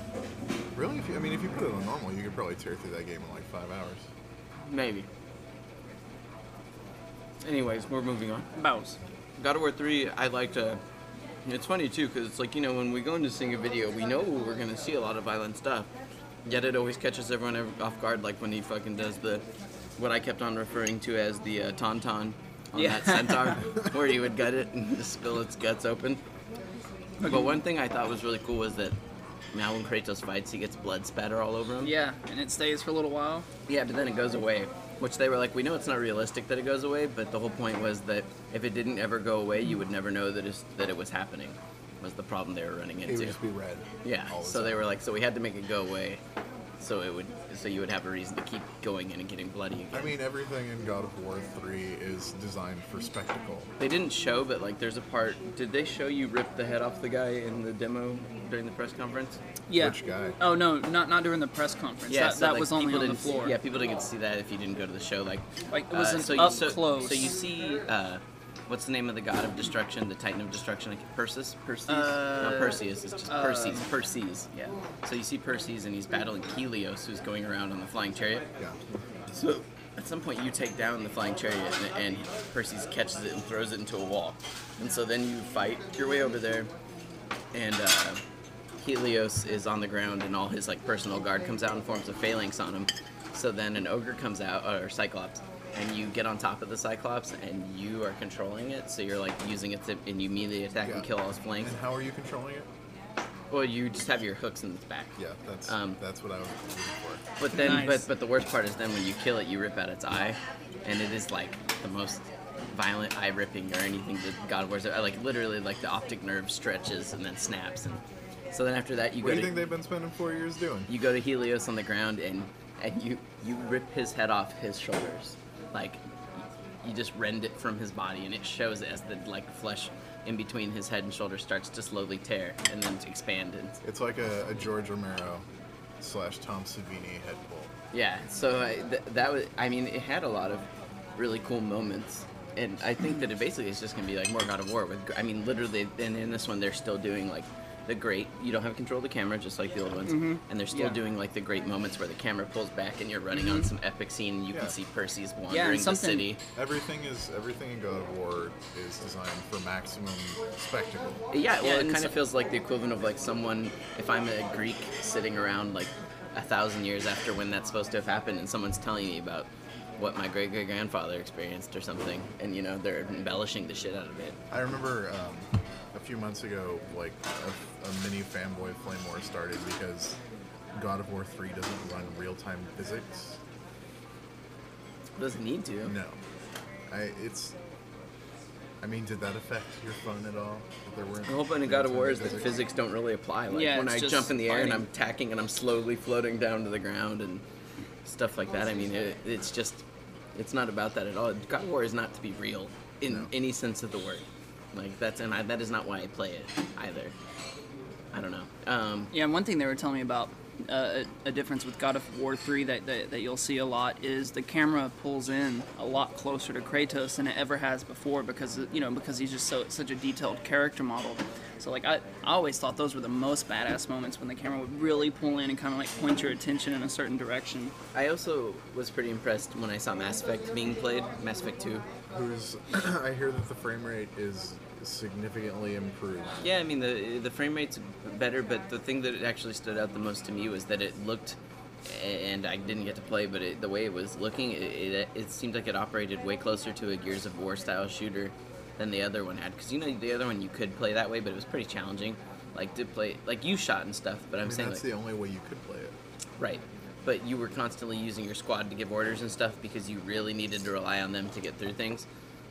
Really? If you, I mean, if you put it on normal, you could probably tear through that game in like five hours. Maybe. Anyways, we're moving on. Bows. God of War 3, I liked. Uh, it's funny too, because it's like, you know, when we go into seeing a video, we know we're going to see a lot of violent stuff. Yet it always catches everyone off guard, like when he fucking does the. What I kept on referring to as the uh, tauntaun on Yeah. that centaur, where he would gut it and just spill its guts open. But one thing I thought was really cool was that now when Kratos fights, he gets blood spatter all over him. Yeah, and it stays for a little while. Yeah, but then it goes away. Which they were like, we know it's not realistic that it goes away, but the whole point was that if it didn't ever go away, you would never know that it's, that it was happening. Was the problem they were running It into. would just be red. Yeah. all the So they were like, so we had to make it go away, so it would, so you would have a reason to keep going in and getting bloody again. I mean, everything in God of War 3 is designed for spectacle. they didn't show, but like, there's a part. Did they show you rip the head off the guy in the demo during the press conference? Yeah. Which guy? Oh no, not not during the press conference. that so, that like, was only on the didn't see- floor. yeah, people didn't get to see that if you didn't go to the show. Like, Like, it was uh, an so you, up so, close. So you see, uh, what's the name of the god of destruction, the titan of destruction? Like Perseus, Perseus, Uh, not Perseus. It's just uh, Perses, Perses. Yeah. So you see Perses, and he's battling Helios, who's going around on the flying chariot. Yeah. So at some point, you take down the flying chariot, and, and Perses catches it and throws it into a wall. And so then you fight your way over there, and uh, Helios is on the ground, and all his like personal guard comes out and forms a phalanx on him. So then an ogre comes out, or Cyclops, and you get on top of the Cyclops, and you are controlling it. So you're like using it to, and you immediately attack yeah. and kill all his flanks. And how are you controlling it? Well, you just have your hooks in its back. Yeah, that's Um, that's what I was looking for. But then, Nice. but but the worst part is then when you kill it, you rip out its eye, and it is like the most violent eye ripping or anything that God wears. like literally like the optic nerve stretches and then snaps, and so then after that you What go do you to think they've been spending four years doing? you go to Helios on the ground and and you you rip his head off his shoulders, like you just rend it from his body, and it shows as the like flesh in between his head and shoulders starts to slowly tear and then expand and It's like a, a George Romero slash Tom Savini head pull. Yeah, so I, th- that was, I mean, it had a lot of really cool moments. And I think that it basically is just going to be like more God of War. With, I mean, literally, and in this one, they're still doing like the great, you don't have control of the camera, just like the old ones. And they're still Yeah. doing like the great moments where the camera pulls back and you're running on some epic scene and you Yeah. can see Perses Yeah, wandering and the something- city. Everything is everything in God of War is designed for maximum spectacle. Yeah, well, Yeah, it kind so- of feels like the equivalent of like someone, if I'm a Greek sitting around like a thousand years after when that's supposed to have happened, and someone's telling me about what my great great grandfather experienced or something, and you know they're embellishing the shit out of it. I remember um, a few months ago, like a, a mini fanboy flame war started because God of War 3 doesn't run real time physics. doesn't need to. No, I it's. I mean, did that affect your fun at all? That there weren't The whole point of God of War is that real-time physics don't really apply. Like Yeah, when I jump in the air and. I'm tacking and I'm slowly floating down to the ground and stuff like that. I mean, it, it's just, it's not about that at all. God of War is not to be real in No. any sense of the word. Like that's and I, that is not why I play it either. I don't know. Um, Yeah, and one thing they were telling me about uh, a, a difference with God of War 3 that, that, that you'll see a lot is the camera pulls in a lot closer to Kratos than it ever has before because you know because he's just so such a detailed character model. So like I, I always thought those were the most badass moments when the camera would really pull in and kind of like point your attention in a certain direction. I also was pretty impressed when I saw Mass Effect being played, Mass Effect 2. Who's I hear that the frame rate is significantly improved. Yeah, I mean the the frame rate's better, but the thing that actually stood out the most to me was that it looked, and I didn't get to play, but it, the way it was looking, it, it, it seemed like it operated way closer to a Gears of War style shooter than the other one had. Because you know the other one you could play that way, but it was pretty challenging. Like to play, like you shot and stuff. But I'm I mean, saying that's like, the only way you could play it. Right. But you were constantly using your squad to give orders and stuff because you really needed to rely on them to get through things.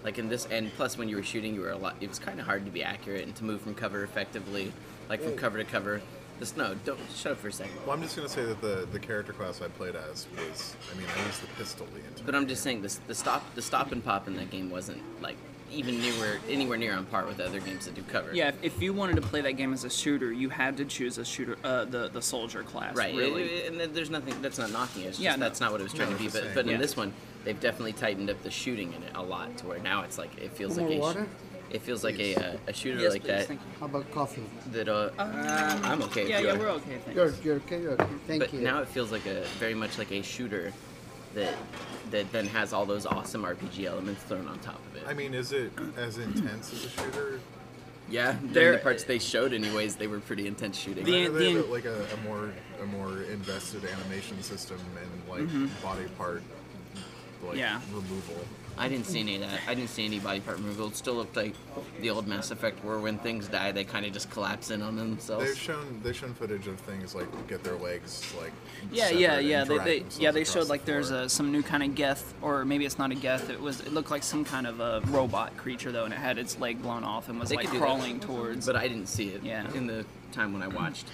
Like in this, and plus when you were shooting, you were a lot. It was kind of hard to be accurate and to move from cover effectively, like from cover to cover. This no, don't shut up for a second. Well, I'm just gonna say that the the character class I played as was, I mean, I used the pistol the entire. But I'm just saying this: the stop, the stop and pop in that game wasn't like even anywhere anywhere near on par with other games that do cover. Yeah, if, if you wanted to play that game as a shooter, you had to choose a shooter, uh, the the soldier class. Right. Really. And there's nothing. That's not knocking it. It's just Yeah, no. that's not what it was trying No, to be. it's the But same. but in this one, they've definitely tightened up the shooting in it a lot to where now it's like it feels More like a sh- it feels like a uh, a shooter Yes, like please, that thank you. How about coffee? that uh, I'm okay. Yeah, yeah, we're okay. Thanks. You're, you're okay, you're okay. Thank But you. now it feels like a very much like a shooter that that then has all those awesome RPG elements thrown on top of it. I mean, is it as intense as a shooter? yeah, during There- the parts they showed, anyways, they were pretty intense shooting. The- Or the- like a, a more a more invested animation system and like mm-hmm. body part like Yeah. removal. I didn't see any of that. I didn't see any body part removal. It still looked like the old Mass Effect, where when things die, they kind of just collapse in on themselves. They've shown they've shown footage of things like get their legs like Yeah, yeah, yeah. They, they yeah they showed the like there's a, some new kind of geth, or maybe it's not a geth. It was it looked like some kind of a robot creature though, and it had its leg blown off and was They like could do that. crawling towards. but I didn't see it Yeah. in the time when I watched.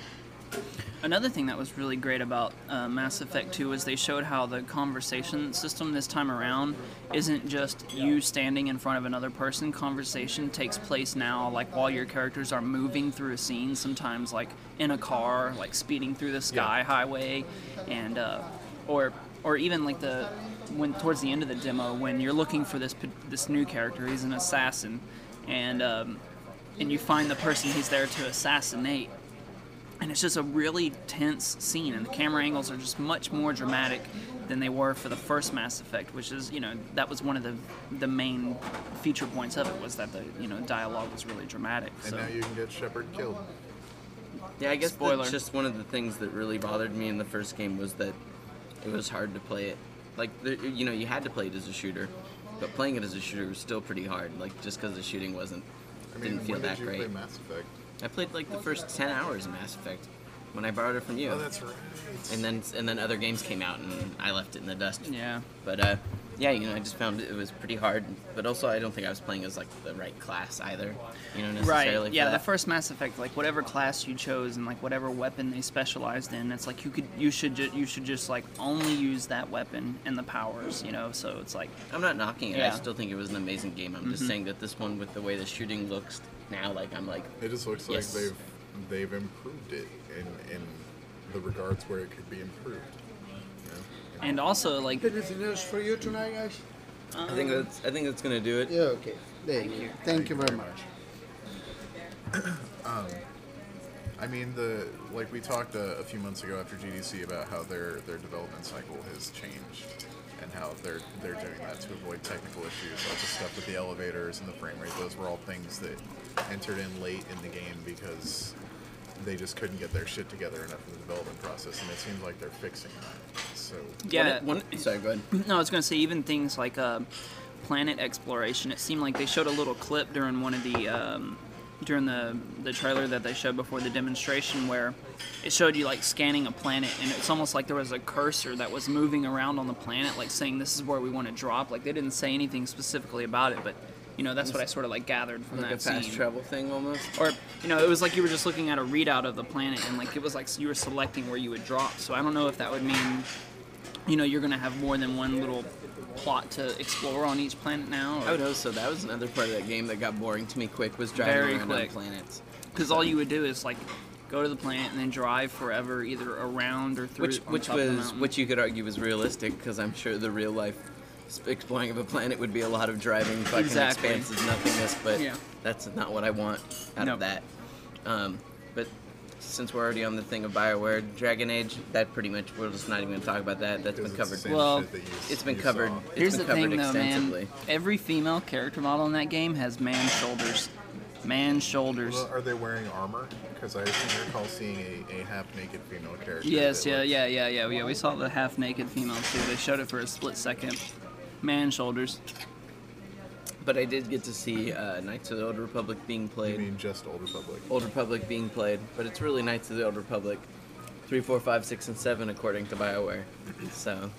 Another thing that was really great about uh, Mass Effect 2 was they showed how the conversation system this time around isn't just you standing in front of another person. Conversation takes place now, like while your characters are moving through a scene, sometimes like in a car, like speeding through the sky Yeah. highway, and uh, or or even like the when towards the end of the demo when you're looking for this this new character, he's an assassin, and um, and you find the person he's there to assassinate and it's just a really tense scene and the camera angles are just much more dramatic than they were for the first mass effect which is you know that was one of the the main feature points of it was that the you know dialogue was really dramatic and so now you can get Shepard killed. Yeah, I guess Spoiler. just one of the things that really bothered me in the first game was that it was hard to play it. Like, the, you know, you had to play it as a shooter, but playing it as a shooter was still pretty hard. Like, just because the shooting wasn't, I mean, didn't feel when that did you great. play Mass Effect? I played like the first ten hours of Mass Effect when I borrowed it from you, Oh, that's right. and then and then other games came out and I left it in the dust. yeah But uh, yeah, you know, I just found it was pretty hard. But also, I don't think I was playing as like the right class either. You know, necessarily. right yeah the first mass effect like whatever class you chose and like whatever weapon they specialized in it's like you could you should ju- you should just like only use that weapon and the powers you know so it's like I'm not knocking it. I Yeah. Mm-hmm. still think it was an amazing game. I'm just saying that this one, with the way the shooting looks now, like I'm like, It just looks Yes. like they've they've improved it in in the regards where it could be improved. You know? and also like Anything else for you tonight, guys? I think that's I think that's gonna do it. Yeah, okay. There you go. Thank you very much. um, I mean, the like we talked a, a few months ago after GDC about how their their development cycle has changed and how they're they're doing that to avoid technical issues, like the stuff with the elevators and the frame rate. Those were all things that entered in late in the game because they just couldn't get their shit together enough in the development process, and it seems like they're fixing that. So yeah One, one, sorry, go ahead. No, I was going to say even things like uh, planet exploration. It seemed like they showed a little clip during one of the um, during the the trailer that they showed before the demonstration where it showed you like scanning a planet and it's almost like there was a cursor that was moving around on the planet like saying this is where we want to drop like they didn't say anything specifically about it but you know that's what I sort of like gathered from Like a that fast scene travel thing almost. or you know it was like you were just looking at a readout of the planet and like it was like you were selecting where you would drop so i don't know if that would mean you know you're gonna have more than one little plot to explore on each planet now I would hope so. That was another part of that game that got boring to me quick was driving Very around quick. on planets. because all you would do is like go to the planet and then drive forever either around or through Which which top of the was which you could argue was realistic because I'm sure the real life exploring of a planet would be a lot of driving, fucking Exactly. expanses, nothingness. But Yeah. that's not what I want out No. of that. Um, but since we're already on the thing of Bioware, Dragon Age, that pretty much we're just not even going to talk about that. That's been covered. Well, that you, It's been covered. saw. It's Here's been the covered thing, though, man. extensively. Every female character model in that game has man shoulders. Man shoulders. Well, are they wearing armor? Because I seem to recall seeing a, a half naked female character. Yes, that yeah, yeah, yeah, yeah, yeah. We saw the half naked female too. They showed it for a split second. Man shoulders. But I did get to see uh, Knights of the Old Republic being You played. mean just Old Republic? Old Republic being played, but it's really Knights of the Old Republic, three, four, five, six, and seven, according to Bioware. So,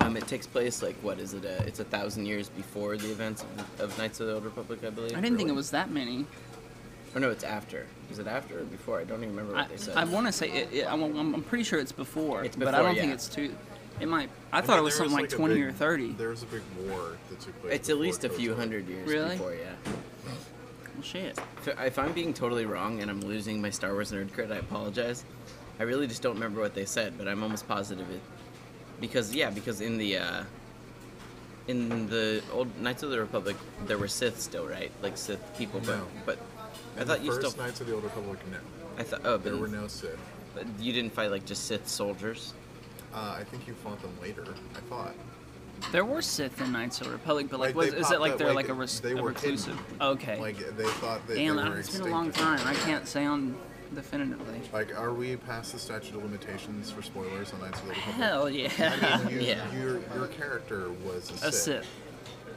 um, it takes place like what is it? Uh, it's a thousand years before the events of, of Knights of the Old Republic, I believe. I didn't think it was that many. Or no, it's after. Is it after or before? I don't even remember what I, they said. I want to say it, it, I'm, I'm pretty sure it's before, It's but I don't think it's too. It might. I, I thought mean, it was there something like a 20 big- or 30. There was a big war that took place. it's at before least a few Kotor. hundred years Really? before, yeah. Well, shit. If- If I'm being totally wrong and I'm losing my Star Wars nerd cred, I apologize. I really just don't remember what they said, but I'm almost positive it. Because yeah, because in the uh, in the old Knights of the Republic, there were Sith still, right? Like Sith people, but No. but I In thought the you still. Knights of the Old Republic, no. I thought oh, but, There were no Sith. but you didn't fight like just Sith soldiers. Uh, I think you fought them later. I thought. There were Sith in Knights of the Republic, but like, Like, was, is it like they're like, like, a, res- they a were reclusive? hidden. Okay. Like they thought that Damn, they that- were it's been a long time. I can't say on definitively. Like, are we past the statute of limitations for spoilers on Knights of the Republic? Hell yeah. I mean, you, Yeah. your your character was a, a Sith.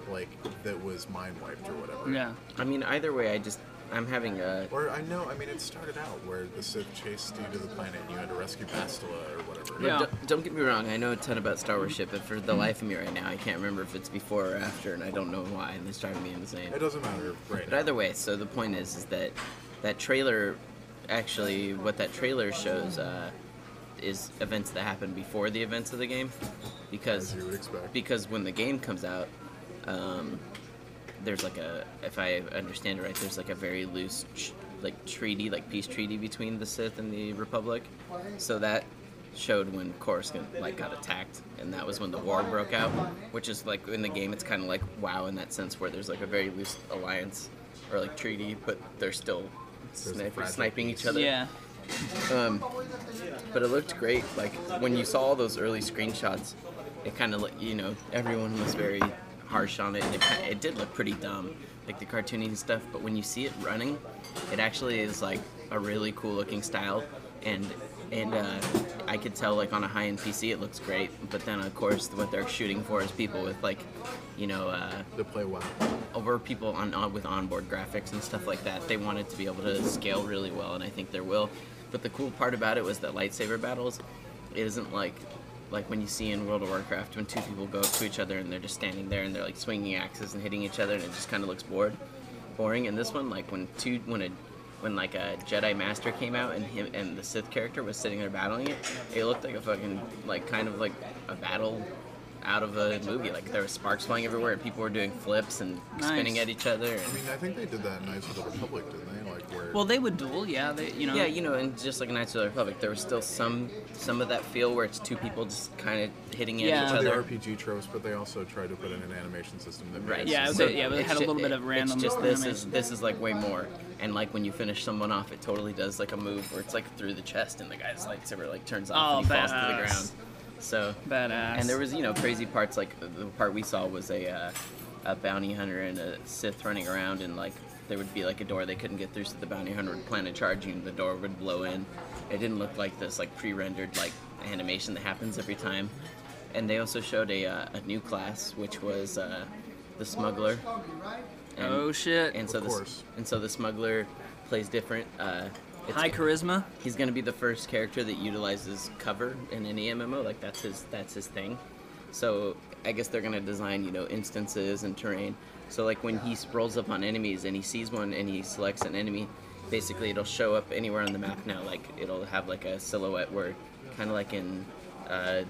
like that was mind wiped or whatever. Yeah. I mean, either way, I just I'm having a Or I know, I mean, it started out where the Sith chased you to the planet and you had to rescue Bastila or whatever. Yeah. Don't, don't get me wrong, I know a ton about Star Wars shit, but for the life of me right now, I can't remember if it's before or after, and I don't know why, and it's driving me insane. It doesn't matter right But now. either way, so the point is, is that that trailer, actually, what that trailer shows uh, is events that happen before the events of the game, because As you would expect. because when the game comes out, um, there's like a, if I understand it right, there's like a very loose, tr- like treaty, like peace treaty between the Sith and the Republic. So that showed when Coruscant like got attacked, and that was when the war broke out. Which is like in the game, it's kind of like WoW in that sense, where there's like a very loose alliance or like treaty, but they're still sniper, sniping each other. Yeah. Um, but it looked great. Like when you saw all those early screenshots, it kind of you know everyone was very harsh on it. It, it did look pretty dumb, like the cartoony stuff. But when you see it running, it actually is like a really cool looking style, and and uh, I could tell like on a high end PC it looks great. But then of course what they're shooting for is people with like, you know. Uh, play well. over people on, on with onboard graphics and stuff like that. They wanted to be able to scale really well, and I think there will. But the cool part about it was that lightsaber battles, it isn't like like when you see in World of Warcraft when two people go up to each other and they're just standing there and they're like swinging axes and hitting each other and it just kind of looks bored, boring. And this one, like when two when a when like a Jedi Master came out and him and the Sith character was sitting there battling it, it looked like a fucking like kind of like a battle out of a movie. Like there was sparks flying everywhere and people were doing flips and spinning at each other. I mean, I think they did that in Knights of the Republic, didn't they? Like where. Well, they would duel. Yeah. They. You know. yeah, you know, and just like Knights of the Republic, there was still some some of that feel where it's two people just kind of hitting at Yeah. each Well, the other. RPG tropes, but they also tried to put in an animation system that Right. Yeah, so- yeah, they it's had a ju- little bit of random It's just this is this is like way more, and like when you finish someone off, it totally does like a move where it's like through the chest, and the guy's lightsaber like turns off Oh, and he falls to the badass. ground. So Badass. And there was, you know, crazy parts. Like the part we saw was a, uh, a bounty hunter and a Sith running around, and like there would be like a door they couldn't get through, so the bounty hunter would plan a charge, and the door would blow in. It didn't look like this like pre-rendered like animation that happens every time. And they also showed a, uh, a new class, which was uh, the smuggler. And, Oh shit. And so Of the course. and so the smuggler plays different. Uh, it's- High charisma. he's going to be the first character that utilizes cover in any MMO. Like that's his that's his thing. So I guess they're going to design you know instances and terrain. So like when he rolls up on enemies and he sees one and he selects an enemy, basically it'll show up anywhere on the map now. Like it'll have like a silhouette where, kind of like in uh,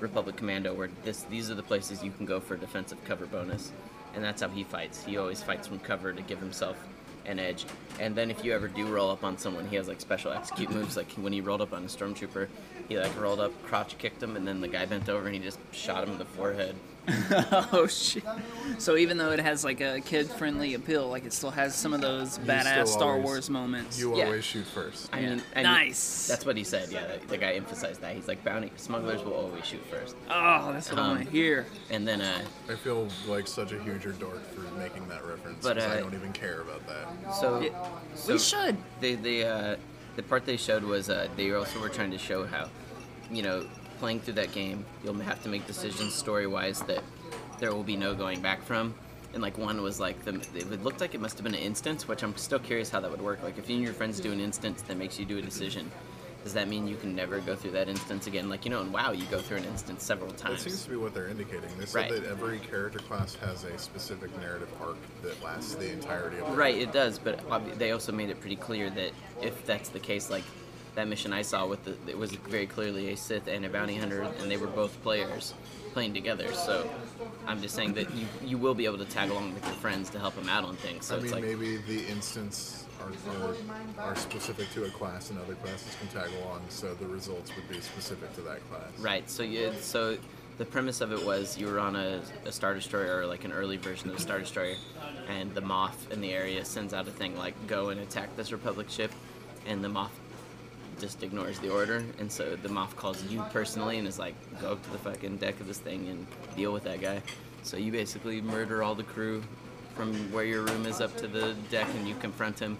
Republic Commando, where this these are the places you can go for defensive cover bonus, and that's how he fights. He always fights from cover to give himself an edge. And then if you ever do roll up on someone, he has like special execute moves. Like when he rolled up on a stormtrooper, he like rolled up, crotch kicked him, and then the guy bent over and he just shot him in the forehead. oh shit. So even though it has like a kid-friendly appeal, like it still has some of those You badass Star always- Wars moments. You Yeah. always shoot first. I mean, I mean, Nice. That's what he said. Yeah, the, the guy emphasized that. He's like bounty smugglers will always shoot first, oh, that's what I Um, want to hear. and then uh, I feel like such a huge dork for making that reference. But, 'cause I uh, don't even care about that. So, It- so we should. They, they, uh, the part they showed was uh, they also were trying to show how, you know, playing through that game, you'll have to make decisions story wise that there will be no going back from. And like one was like the it looked like it must have been an instance, which I'm still curious how that would work. Like if you and your friends do an instance that makes you do a decision, does that mean you can never go through that instance again? Like you know, and WoW, you go through an instance several times. That seems to be what they're indicating. They said Right. that every character class has a specific narrative arc that lasts the entirety of the Right, it does, but they also made it pretty clear that if that's the case, like that mission I saw with the, it was very clearly a Sith and a bounty hunter, and they were both players playing together. So I'm just saying that you you will be able to tag along with your friends to help them out on things. So I it's mean, like maybe the instance are, are, are specific to a class, and other classes can tag along, so the results would be specific to that class. right. So you so the premise of it was you were on a, a star destroyer or like an early version of a star destroyer, and the Moff in the area sends out a thing like go and attack this Republic ship, and the Moff just ignores the order, and so the Moff calls you personally and is like, go up to the fucking deck of this thing and deal with that guy. So you basically murder all the crew from where your room is up to the deck, and you confront him,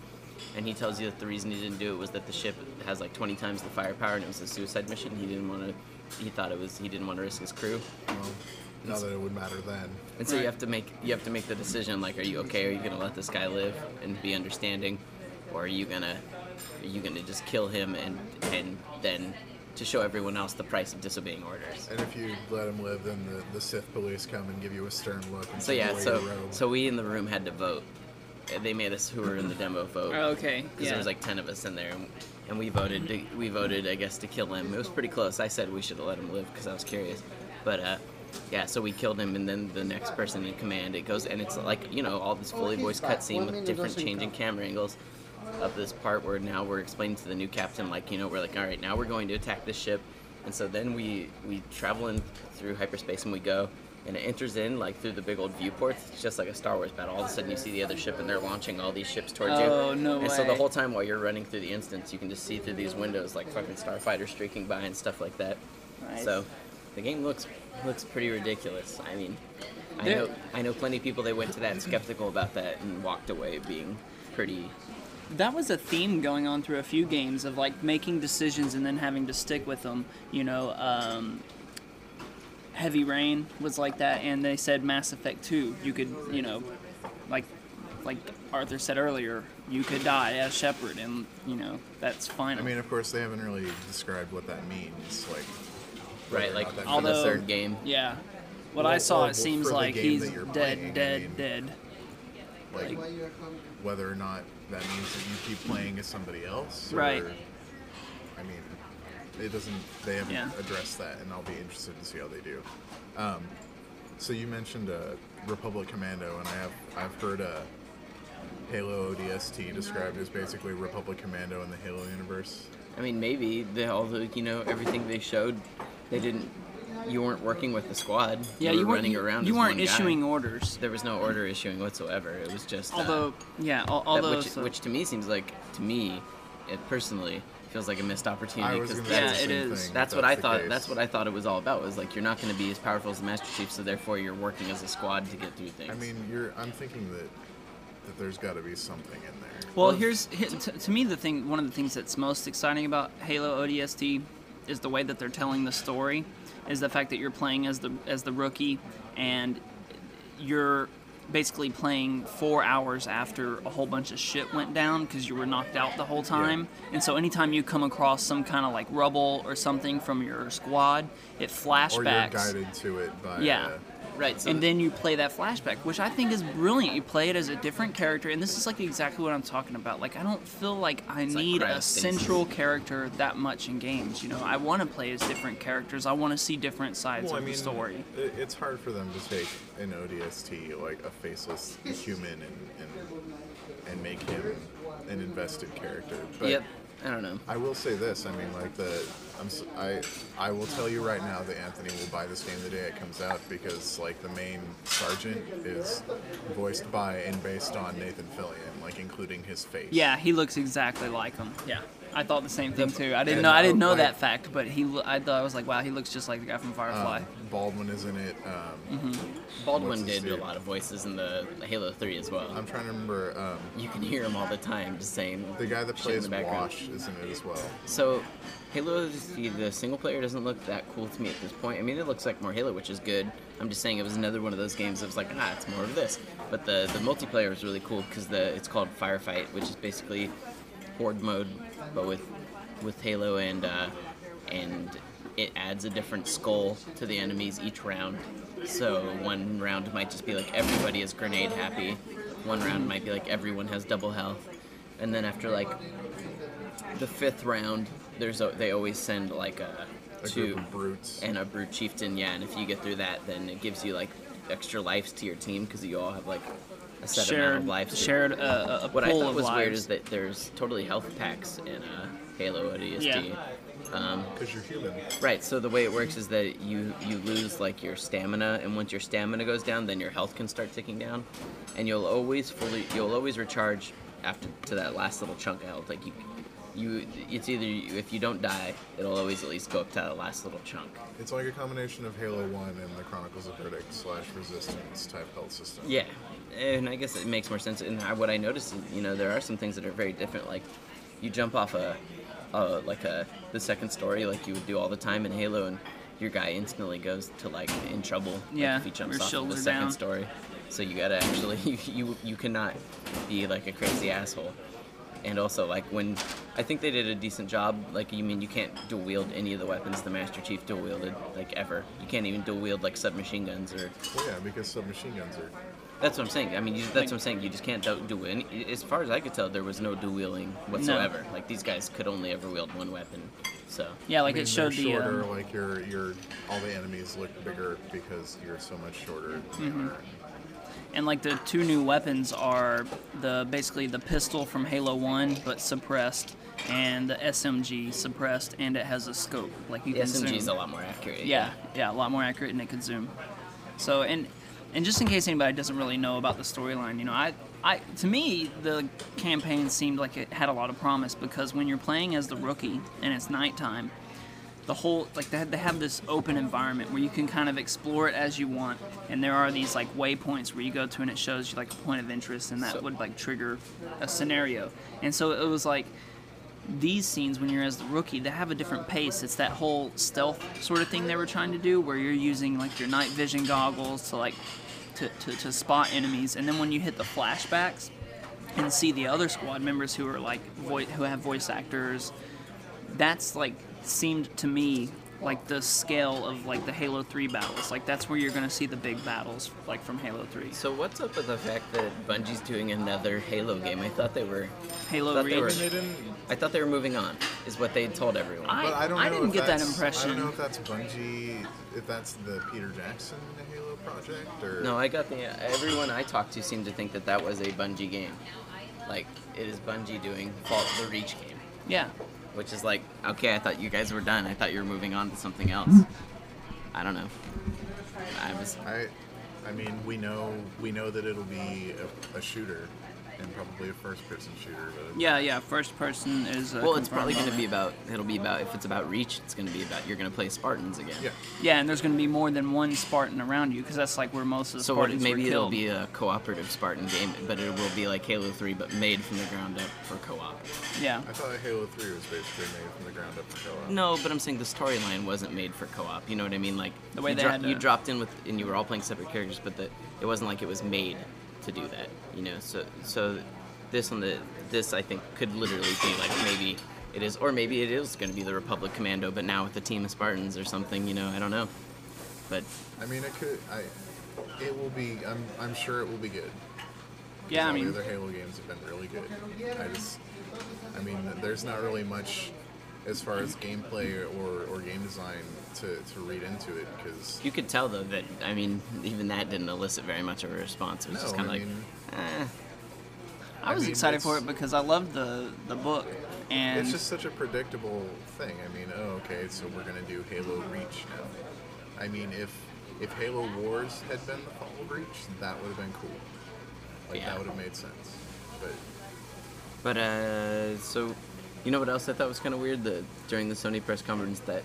and he tells you that the reason he didn't do it was that the ship has like 20 times the firepower, and it was a suicide mission. He didn't want to. He thought it was. He didn't want to risk his crew. Well, not that it would matter then. And so you have to make you have to make the decision like are you okay? Are you gonna let this guy live and be understanding, or are you gonna are you gonna just kill him and and then to show everyone else the price of disobeying orders? And if you let him live, then the, the Sith police come and give you a stern look and So yeah, so your robe. so we in the room had to vote. They made us who were in the demo vote. Oh, okay, Because yeah. there was like ten of us in there, and, and we voted. To, we voted, I guess, to kill him. It was pretty close. I said we should have let him live because I was curious, but uh, yeah. So we killed him, and then the next person in command. It goes, and it's like you know all this fully voiced cutscene with different changing camera angles of this part where now we're explaining to the new captain, like you know, we're like, all right, now we're going to attack this ship, and so then we we travel in through hyperspace and we go. And it enters in like through the big old viewports. It's just like a Star Wars battle. All of a sudden, you see the other ship, and they're launching all these ships towards you. Oh, no And so the whole time while you're running through the instance, you can just see through these windows like fucking starfighters streaking by and stuff like that. Nice. So the game looks looks pretty ridiculous. I mean, I know I know plenty of people they went to that skeptical about that and walked away being pretty. That was a theme going on through a few games of like making decisions and then having to stick with them. You know, um, Heavy Rain was like that, and they said Mass Effect 2, you could, you know, like like Arthur said earlier, you could die as Shepard, and you know that's fine. I mean, of course, they haven't really described what that means. Like, Right, like not that on the Although- third game. yeah. What Well, I saw, it seems like he's that you're dead, I dead, mean- dead. like whether or not that means that you keep playing as somebody else. Or, Right. I mean, it doesn't. They haven't Yeah. addressed that, and I'll be interested to see how they do. Um, so you mentioned uh, Republic Commando, and I have I've heard uh, Halo ODST described as basically Republic Commando in the Halo universe. I mean, maybe the all the you know everything they showed, they didn't. You weren't working with the squad. Yeah, you, you were weren't running around. You as weren't one guy. issuing orders. There was no order issuing whatsoever. It was just. uh, Although, yeah, al- that- although which, so- which to me seems like to me, it personally feels like a missed opportunity because Yeah, say it the same is. thing. That's if what I thought. case. That's what I thought it was all about. Was like you're not going to be as powerful as the Master Chief, so therefore you're working as a squad to get through things. I mean, you're. I'm thinking that that there's got to be something in there. Well, Well, here's he- to, to me the thing. One of the things that's most exciting about Halo ODST is the way that they're telling the story. Is the fact that you're playing as the as the rookie, and you're basically playing four hours after a whole bunch of shit went down because you were knocked out the whole time. And so anytime you come across some kind of like rubble or something from your squad, it flashbacks. Or you're guided to it by. Yeah. Uh, right. So and then you play that flashback, which I think is brilliant. You play it as a different character, and this is like exactly what I'm talking about. Like I don't feel like I like need a central character that much in games. You know, I want to play as different characters. I want to see different sides Well, I of mean, the story. it's hard for them to take an ODST like a faceless human and and, and make him an invested character. But yep. I don't know. I will say this. I mean, like the I'm s- I I will tell you right now that Anthony will buy this game the day it comes out because like the main sergeant is voiced by and based on Nathan Fillion, like including his face. Yeah, he looks exactly like him. Yeah. I thought the same thing too. I didn't know. I didn't know that fact, but he. I thought I was like, wow, he looks just like the guy from Firefly. Um, Baldwin is in it. Um, Baldwin What's his did a lot of voices in the Halo 3 as well. I'm trying to remember. Um, you can hear him all the time just saying the guy that shit in plays the background. Wash is in it as well. So, Halo, the, the single player doesn't look that cool to me at this point. I mean, it looks like more Halo, which is good. I'm just saying it was another one of those games that was like, ah, it's more of this. But the, the multiplayer was really cool because the it's called Firefight, which is basically horde mode, but with with Halo and uh, and it adds a different skull to the enemies each round. So one round might just be like everybody is grenade happy. One round might be like everyone has double health, and then after like the fifth round, there's a, they always send like a, A two group of brutes. and a brute chieftain. Yeah, and if you get through that, then it gives you like extra lives to your team because you all have like a set amount shared of lives. to- shared uh, a What I thought of was lives. weird is that there's totally health packs in uh, Halo ODST. Yeah. Um, Because you're human. Right. So the way it works is that you you lose like your stamina, and once your stamina goes down, then your health can start ticking down, and you'll always fully you'll always recharge after to that last little chunk of health. Like you, you it's either you, if you don't die, it'll always at least go up to that last little chunk. It's like a combination of Halo 1 and the Chronicles of Riddick slash Resistance type health system. Yeah, and I guess it makes more sense. And I, what I noticed is, you know, there are some things that are very different. Like, you jump off a, a like a the second story, like you would do all the time in Halo, and your guy instantly goes to like in trouble. like, if he jumps off of the second down. story. So you gotta actually you, you you cannot be like a crazy asshole. And also, like when I think they did a decent job. Like you mean you can't dual wield any of the weapons the Master Chief dual wielded like ever. You can't even dual wield like submachine guns or Well, yeah, because submachine guns are. That's what I'm saying. I mean, you, that's what I'm saying. You just can't do, do any. As far as I could tell, there was no dual wielding whatsoever. Like these guys could only ever wield one weapon. So yeah, like I mean, it showed the. shorter, um, like your your all the enemies look bigger because you're so much shorter than Mm-hmm. and like the two new weapons are the basically the pistol from Halo One, but suppressed, and the SMG suppressed, and it has a scope. Like you the can SMG is a lot more accurate. Yeah, yeah, a lot more accurate, and it could zoom. So and and just in case anybody doesn't really know about the storyline, you know, I I to me the campaign seemed like it had a lot of promise because when you're playing as the rookie and it's nighttime, the whole like they have, they have this open environment where you can kind of explore it as you want, and there are these like waypoints where you go to and it shows you like a point of interest, and that So- would like trigger a scenario. And so it was like these scenes when you're as the rookie they have a different pace it's that whole stealth sort of thing they were trying to do where you're using like your night vision goggles to like to, to, to spot enemies and then when you hit the flashbacks and see the other squad members who are like voi- who have voice actors that's like seemed to me like the scale of like the Halo 3 battles like that's where you're going to see the big battles like from Halo 3 So what's up with the fact that Bungie's doing another Halo game? I thought they were. Halo thought Reach I they didn't. I thought they were moving on. Is what they told everyone. I- But I don't know. didn't if get that impression. I don't know if that's Bungie, if that's the Peter Jackson Halo project, or no, I got the. Everyone I talked to seemed to think that that was a Bungie game. Like it is Bungie doing Fault the Reach game. yeah which is like okay i thought you guys were done i thought you were moving on to something else hmm. i don't know i was I, I mean, we know we know that it'll be a, a shooter, and probably a first-person shooter. But yeah yeah first person is uh, well it's probably going to be about it'll be about if it's about reach it's going to be about you're going to play spartans again yeah, Yeah, and there's going to be more than one Spartan around you because that's like where most of the so what, Spartans maybe were it'll killed. be a cooperative spartan game but it will be like halo 3 but made from the ground up for co-op yeah, I thought Halo Three was basically made from the ground up for co-op. no but i'm saying the storyline wasn't made for co-op you know what i mean like The way you, they had you dropped in with and you were all playing separate characters but the, it wasn't like it was made to do that you know so so this one the this i think could literally be like maybe it is or maybe it is going to be the republic commando but now with the team of spartans or something you know i don't know but I mean, it could. I. It will be. I'm. I'm sure it will be good. yeah. I mean, the other Halo games have been really good. I just, I mean, there's not really much as far as gameplay or, or game design to, to read into it because you could tell though that i mean even that didn't elicit very much of a response it was no, just I kind of like mean, eh. I was I mean, excited for it because I loved the the book, and it's just such a predictable thing. I mean, oh, okay, so we're gonna do Halo Reach now. I mean, if if Halo Wars had been the Fall of Reach, that would have been cool. Like Yeah. that would have made sense. But But uh, so You know what else I thought was kind of weird? The during the Sony press conference, that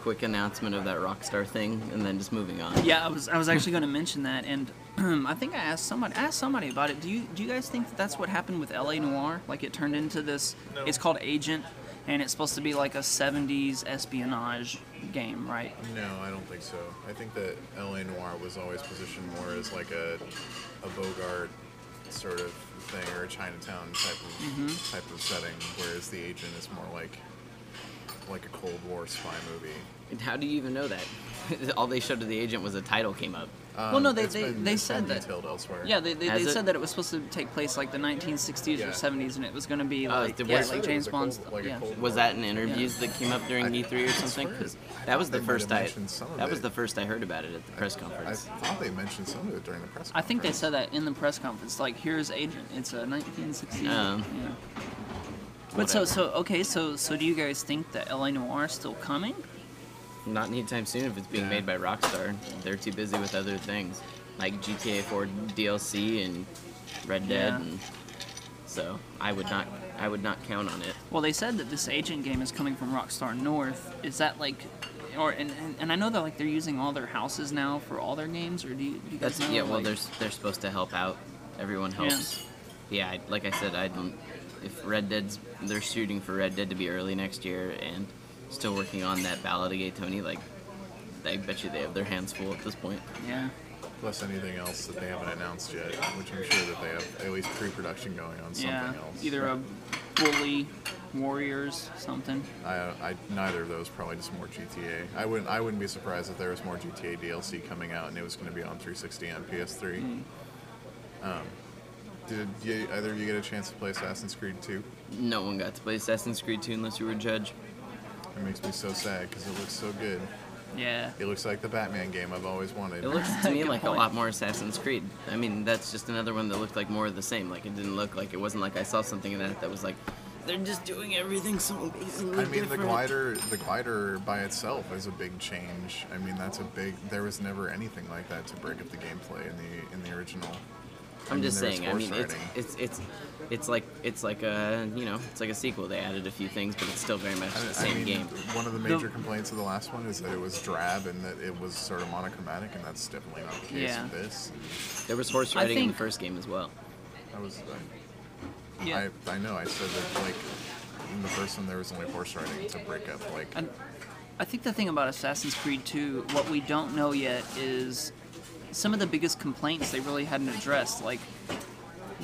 quick announcement of that Rockstar thing, and then just moving on. Yeah, I was I was actually going to mention that, and I think I asked somebody I asked somebody about it. Do you do you guys think that that's what happened with L.A. Noire? Like it turned into this. No. It's called Agent, and it's supposed to be like a '70s espionage game, right? No, I don't think so. I think that L.A. Noire was always positioned more as like a a Bogart sort of thing or a Chinatown type of Mm-hmm. type of setting, whereas the agent is more like like a Cold War spy movie. And How do you even know that? All they showed to the agent was a title came up. Well, no, Um, they- they- been- they said that- elsewhere. Yeah, they, they, they it? said that it was supposed to take place like the 1960s Yeah. or 70s, and it was going to be Oh, like did- yeah, was- like James was a Bond Cold- like yeah. Was that in interviews that came up during I- E3 or something? Because that was the first have I mentioned some of that was the first I heard about it at the press I conference. I thought they mentioned some of it during the press. I think they said that in the press conference. Like, here's Agent. It's a 1960. Um, yeah. But so so okay so so do you guys think that LA Noire is still coming? Not anytime soon if it's being made by Rockstar. They're too busy with other things, like GTA 4 DLC and Red Dead, Yeah. and so I would not I would not count on it. Well, they said that this Agent game is coming from Rockstar North. Is that like, or and, and, and I know that like they're using all their houses now for all their games, or do you, do you guys That's know? yeah. Well, like- they're they're supposed to help out. Everyone helps. Yeah, I, like I said, I don't. If Red Dead's they're shooting for Red Dead to be early next year and still working on that Ballad of Gay Tony, like I bet you they have their hands full at this point. yeah. Plus anything else that they haven't announced yet, which I'm sure that they have at least pre-production going on something Yeah, else. either a Bully Warriors something. I, I neither of those probably just more GTA. I wouldn't I wouldn't be surprised if there was more GTA DLC coming out and it was going to be on 360 and PS3. Hmm. Um, did you, either of you get a chance to play Assassin's Creed 2? No one got to play Assassin's Creed 2 unless you were a judge. It makes me so sad because it looks so good. Yeah. It looks like the Batman game I've always wanted. It looks to me like point. a lot more Assassin's Creed. I mean, that's just another one that looked like more of the same. Like it didn't look like it wasn't like I saw something in that that was like they're just doing everything so amazingly I mean, the glider, the glider by itself is a big change. I mean, that's a big. There was never anything like that to break up the gameplay in the in the original. I I'm mean, just saying. I mean, it's it's it's it's like it's like a you know it's like a sequel. They added a few things, but it's still very much I- the I same mean, game. One of the major complaints of the last one is that it was drab and that it was sort of monochromatic, and that's definitely not the case Yeah. with this. There was horse I riding in the first game as well. I was, I, Yeah. I, I know. I said that like in the first one there was only horse riding to break up like. And I think the thing about Assassin's Creed 2, what we don't know yet is some of the biggest complaints they really hadn't addressed. Like,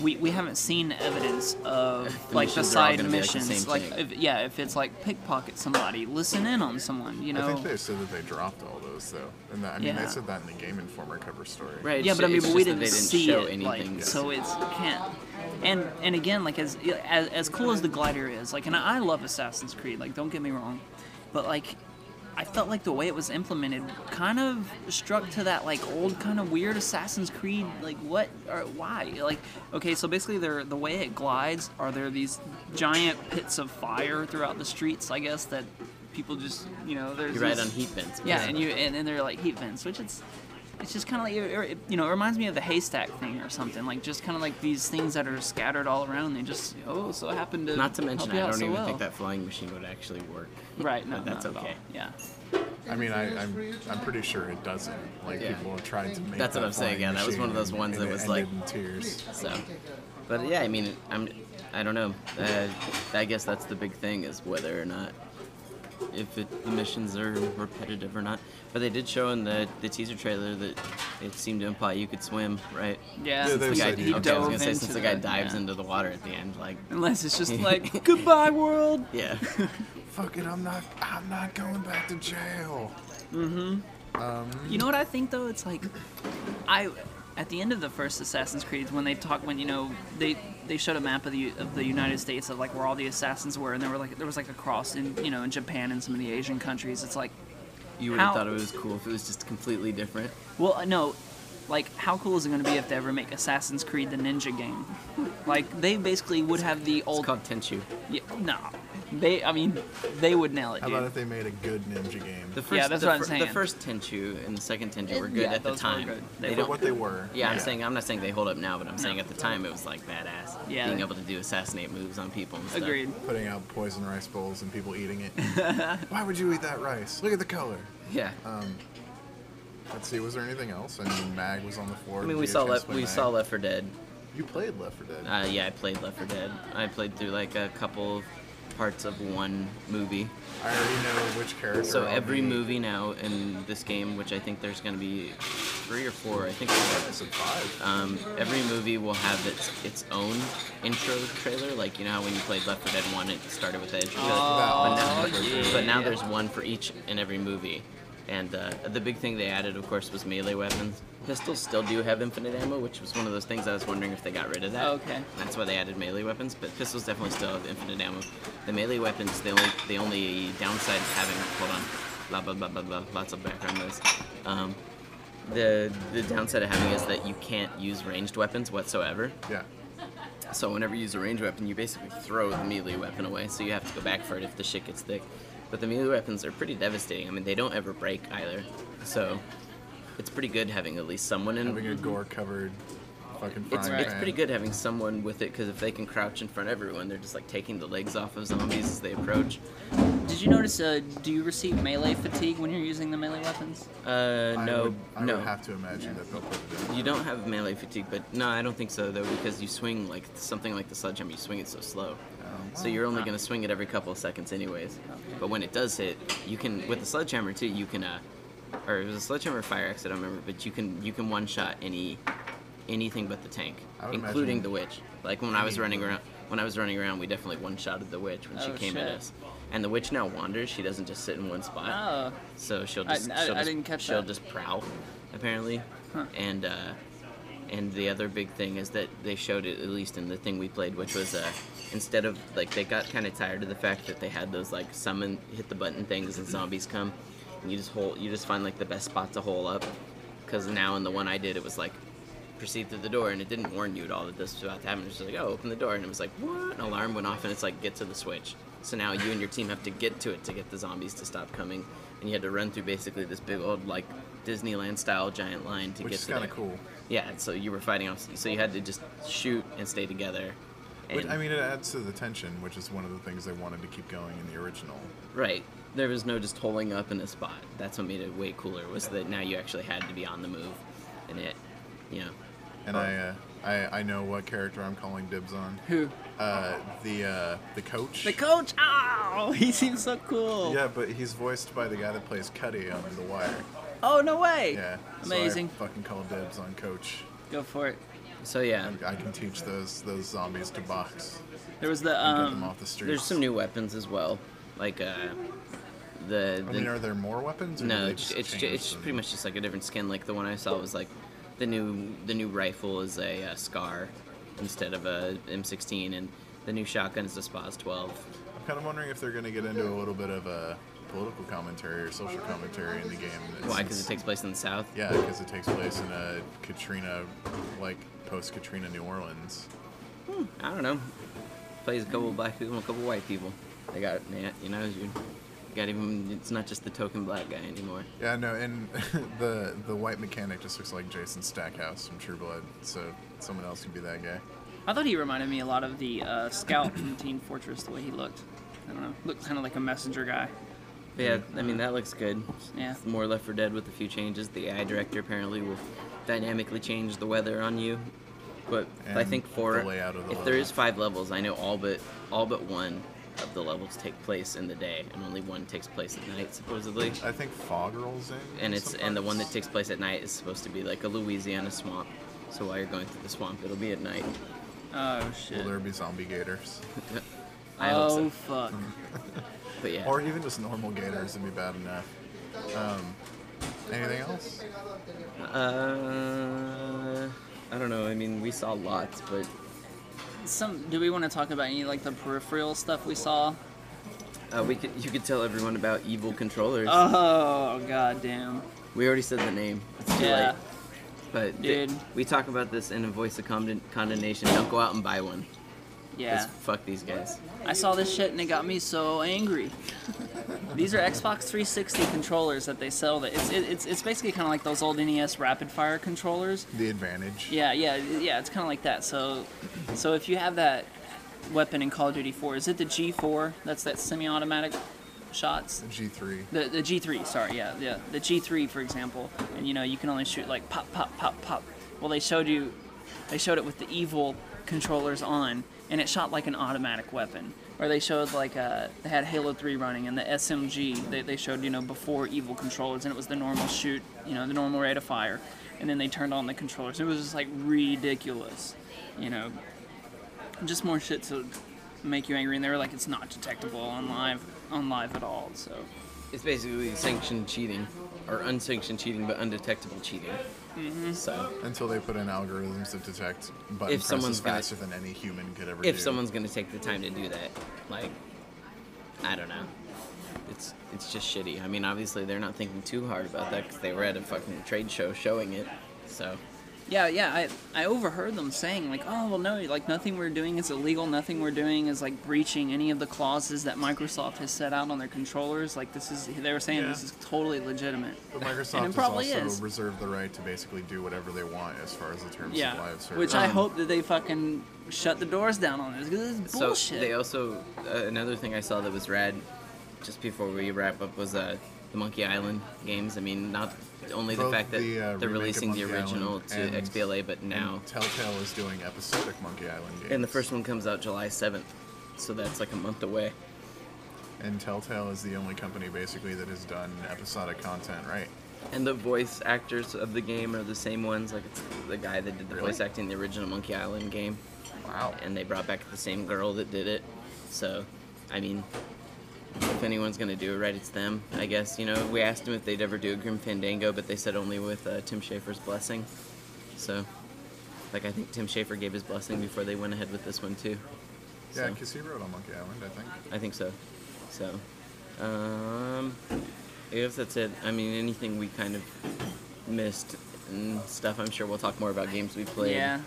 we, we haven't seen evidence of The like the missions are all side gonna like missions. Like, if, yeah, if it's like pickpocket somebody, listen in on someone. You know. I think they said that they dropped all those though, and that, I mean Yeah. they said that in the Game Informer cover story. Right. yeah, it's but I ju- mean, it's but we just didn't, they didn't see show it, anything. like, so it's can't. And and again, like as as as cool as the glider is, like, and I love Assassin's Creed. Like, don't get me wrong, but like, I felt like the way it was implemented kind of struck to that like old kind of weird Assassin's Creed. Like, what or why? Like, okay, so basically, there the way it glides are there these giant pits of fire throughout the streets. I guess that people just you know there's You ride these- on heat vents. yeah, and you and, and they're like heat vents, which it's it's just kind of like it, it- you know it reminds me of the haystack thing or something like just kind of like these things that are scattered all around. They just oh so happen to Not to mention, help you I don't so even well. think that flying machine would actually work. right. No, but that's not at all. okay. Yeah, I mean, I, I'm I'm pretty sure it doesn't. Like Yeah. people have tried to make. That's what I'm saying, yeah, that was one of those ones that was like- in tears. So, but yeah, I mean, I'm, I don't know. Uh, I guess that's the big thing is whether or not if it, the missions are repetitive or not. But they did show in the, the teaser trailer that it seemed to imply you could swim, right? yeah. Yeah, Since the guy, okay, I was gonna say since the guy dives yeah. into the water at the end, like, Unless it's just like goodbye world. yeah, Fuck it, I'm not I'm not going back to jail. Mm-hmm. Um, you know what I think though? It's like I at the end of the first Assassin's Creed when they talk when you know they they showed a map of the of the United States of like where all the assassins were and there were like there was like a cross in you know in Japan and some of the Asian countries. It's like you would have thought it was cool if it was just completely different. well uh, no. Like, how cool is it going to be if they ever make Assassin's Creed the Ninja game? Like, they basically would have the It's old. called Tenchu. Yeah, no, They, I mean, they would nail it, How dude. about if they made a good ninja game? The first, Yeah, that's the, what I'm fir- saying. The first Tenchu and the second Tenchu were good yeah, at the those were time. good. They For don't. what they were. yeah, I'm saying I'm not saying they hold up now, but I'm saying at the time it was like badass. Yeah. Being able to do assassinate moves on people and stuff. Agreed. Putting out poison rice bowls and people eating it. Why would you eat that rice? Look at the color. Yeah. Um, let's see. Was there anything else? I mean, Mag was on the floor. I mean, we saw chance Left to we Mag? saw Left 4 Dead. You played Left 4 Dead. Uh, yeah, I played Left 4 Dead. I played through like a couple of parts of one movie. I already know which character. So I'll every be. movie now in this game, which I think there's going to be three or four, I think four. Five. Um, every movie will have its its own intro trailer. Like you know how when you played Left 4 Dead One, it started with the intro. trailer. Oh, but now, yeah. but now there's one for each and every movie. And uh, the big thing they added, of course, was melee weapons. Pistols still do have infinite ammo, which was one of those things I was wondering if they got rid of that. Okay. That's why they added melee weapons, but pistols definitely still have infinite ammo. The melee weapons, the only the only downside of having hold on, blah blah blah blah blah, lots of background noise. Um, the the downside of having is that you can't use ranged weapons whatsoever. Yeah. So whenever you use a ranged weapon, you basically throw the melee weapon away. So you have to go back for it if the shit gets thick. But the melee weapons are pretty devastating. I mean, they don't ever break either. So it's pretty good having at least someone in. Having a gore-covered fucking frying It's, pan. it's pretty good having someone with it because if they can crouch in front of everyone, they're just like taking the legs off of zombies as they approach. Did you notice? Uh, do you receive melee fatigue when you're using the melee weapons? Uh, I no, would, I no. would have to imagine that they'll put it in. You don't have melee fatigue, but no, I don't think so though because you swing like something like the sledgehammer, you swing it so slow. So you're only gonna swing it every couple of seconds anyways. But when it does hit, you can with the sledgehammer too. You can, uh, or it was a sledgehammer fire axe, I don't remember, but you can you can one shot any anything but the tank, including the witch. Like when I was running around, when I was running around, we definitely one shotted the witch when she Oh, came at us. And the witch now wanders. She doesn't just sit in one spot. Oh, So she'll just I- she'll I just, didn't catch she'll that. just prowl, apparently. Huh. And uh, and the other big thing is that they showed it at least in the thing we played, which was uh, instead of like they got kind of tired of the fact that they had those like summon hit the button things and zombies come, and you just hold you just find like the best spot to hole up, because now in the one I did it was like proceed through the door and it didn't warn you at all that this was about to happen. It was just like, oh, open the door, and it was like, what? An alarm went off, and it's like, get to the switch. So now you and your team have to get to it to get the zombies to stop coming, and you had to run through basically this big old like Disneyland style giant line to Which get to. Which is kind of cool. Yeah, so you were fighting off, so you had to just shoot and stay together. And, Which, I mean, it adds to the tension, which is one of the things they wanted to keep going in the original. right. There was no just holding up in a spot. That's what made it way cooler. Was that now you actually had to be on the move, and it, you know, And I, uh, I, I know what character I'm calling dibs on. who? Uh, the, uh, the coach. The coach. Oh, he seems so cool. Yeah, but he's voiced by the guy that plays Cutty on The Wire. Oh no way. Yeah. Amazing. So fucking call dibs on Coach. Go for it. so yeah. I can teach those those zombies to box There was the and get them um. off the streets. There's some new weapons as well, like uh, the, I mean, are there more weapons? Or No, it's just it's, change it's pretty much just like a different skin. Like the one I saw was like the new the new rifle is a, uh Scar instead of a M16, and the new shotgun is a Spaz 12. I'm kind of wondering if they're going to get into a little bit of a political commentary or social commentary in the game. Why? Because it takes place in the South. Yeah, because it takes place in a Katrina, like post Katrina New Orleans. I don't know. Plays a couple black people and a couple white people. They got you know you got even. It's not just the token black guy anymore. Yeah, no, and the the white mechanic just looks like Jason Stackhouse from True Blood, so someone else could be that guy. I thought he reminded me a lot of the uh, scout from Team Fortress. The way he looked. I don't know. Looked kind of like a messenger guy. But yeah, I mean that looks good. Yeah. More Left 4 Dead with a few changes. The AI director apparently will dynamically change the weather on you. But I think for the layout of the if there is five levels, I know all but all but one of the levels take place in the day, and only one takes place at night, supposedly. I think fog rolls in. And it's and the one that takes place at night is supposed to be like a Louisiana swamp. So while you're going through the swamp, it'll be at night. Oh shit. Will there be zombie gators? I hope oh so. fuck. But yeah. Or even just normal gators would be bad enough. Um, anything else? Uh, I don't know. I mean, we saw lots, but Some. Do we want to talk about any like the peripheral stuff we saw? uh, we could you could tell everyone about evil controllers. Oh god damn. We already said the name. It's too Yeah. late. But th- Dude. we talk about this in a voice of condemn- condemnation. Don't go out and buy one. Yeah. 'Cause Fuck these guys. I saw this shit and it got me so angry. These are Xbox 360 controllers that they sell. That it's it, it's it's basically kind of like those old NES rapid fire controllers. The advantage. Yeah, yeah, yeah. It's kind of like that. So, so if you have that weapon in Call of Duty 4, is it the G4? That's that semi-automatic shots. The G3. The the G3, sorry, yeah, yeah, the G3, for example, and you know you can only shoot like pop, pop, pop, pop. Well, they showed you, they showed it with the evil controllers on, and it shot like an automatic weapon. Or they showed like uh, they had Halo 3 running, and the SMG they, they showed you know before evil controllers, and it was the normal shoot, you know, the normal rate of fire, and then they turned on the controllers. It was just like ridiculous, you know, just more shit to make you angry. And they were like, it's not detectable on live, on live at all. So. It's basically sanctioned cheating, or unsanctioned cheating, but undetectable cheating. Mm-hmm. So Until they put in algorithms to detect button If someone's presses gonna- faster than any human could ever do. if someone's gonna take the time to do that, like, I don't know. It's it's just shitty. I mean, obviously they're not thinking too hard about that because they were at a fucking trade show showing it. So Yeah, yeah. I I overheard them saying like, oh well, no, like nothing we're doing is illegal. Nothing we're doing is like breaching any of the clauses that Microsoft has set out on their controllers. Like this is they were saying Yeah. this is totally legitimate. But And Microsoft it has probably also is. reserved the right to basically do whatever they want as far as the terms Yeah, of live service. which I Um, hope that they fucking shut the doors down on this because it's so bullshit. they also uh, another thing I saw that was rad, just before we wrap up was uh, the Monkey Island games. I mean, not only the fact that the, uh, they're releasing the original Island to XBLA, but now Telltale is doing episodic Monkey Island games. and the first one comes out July seventh, so that's like a month away. And Telltale is the only company basically that has done episodic content right. And the voice actors of the game are the same ones. Like it's the guy that did the Really? voice acting in the original Monkey Island game, Wow. and they brought back the same girl that did it. So, I mean, if anyone's gonna do it right, it's them. I guess you know. We asked them if they'd ever do a Grim Fandango, but they said only with uh, Tim Schafer's blessing. So, like I think Tim Schafer gave his blessing before they went ahead with this one too. Yeah, So, because he wrote on Monkey Island, I think. I think so. So, um, I guess that's it. I mean, anything we kind of missed and stuff. I'm sure we'll talk more about games we played. yeah.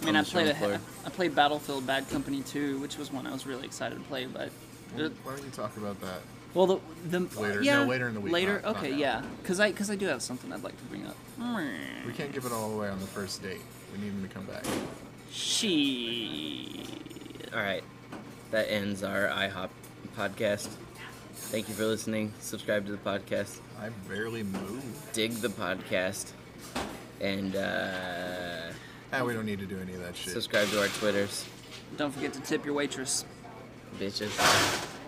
I mean, I played a, showroom floor. I played Battlefield Bad Company 2, which was one I was really excited to play, but Well, Why don't you talk about that? Well, the the Later- no, later in the week, Later, not- not okay, now. yeah, because I because I do have something I'd like to bring up. We can't give it all away on the first date. We need him to come back. She. All right, that ends our IHOP podcast. Thank you for listening. Subscribe to the podcast. I barely moved. Dig the podcast, and uh, Ah, we don't need to do any of that shit. subscribe to our Twitters, Don't forget to tip your waitress. Bitches.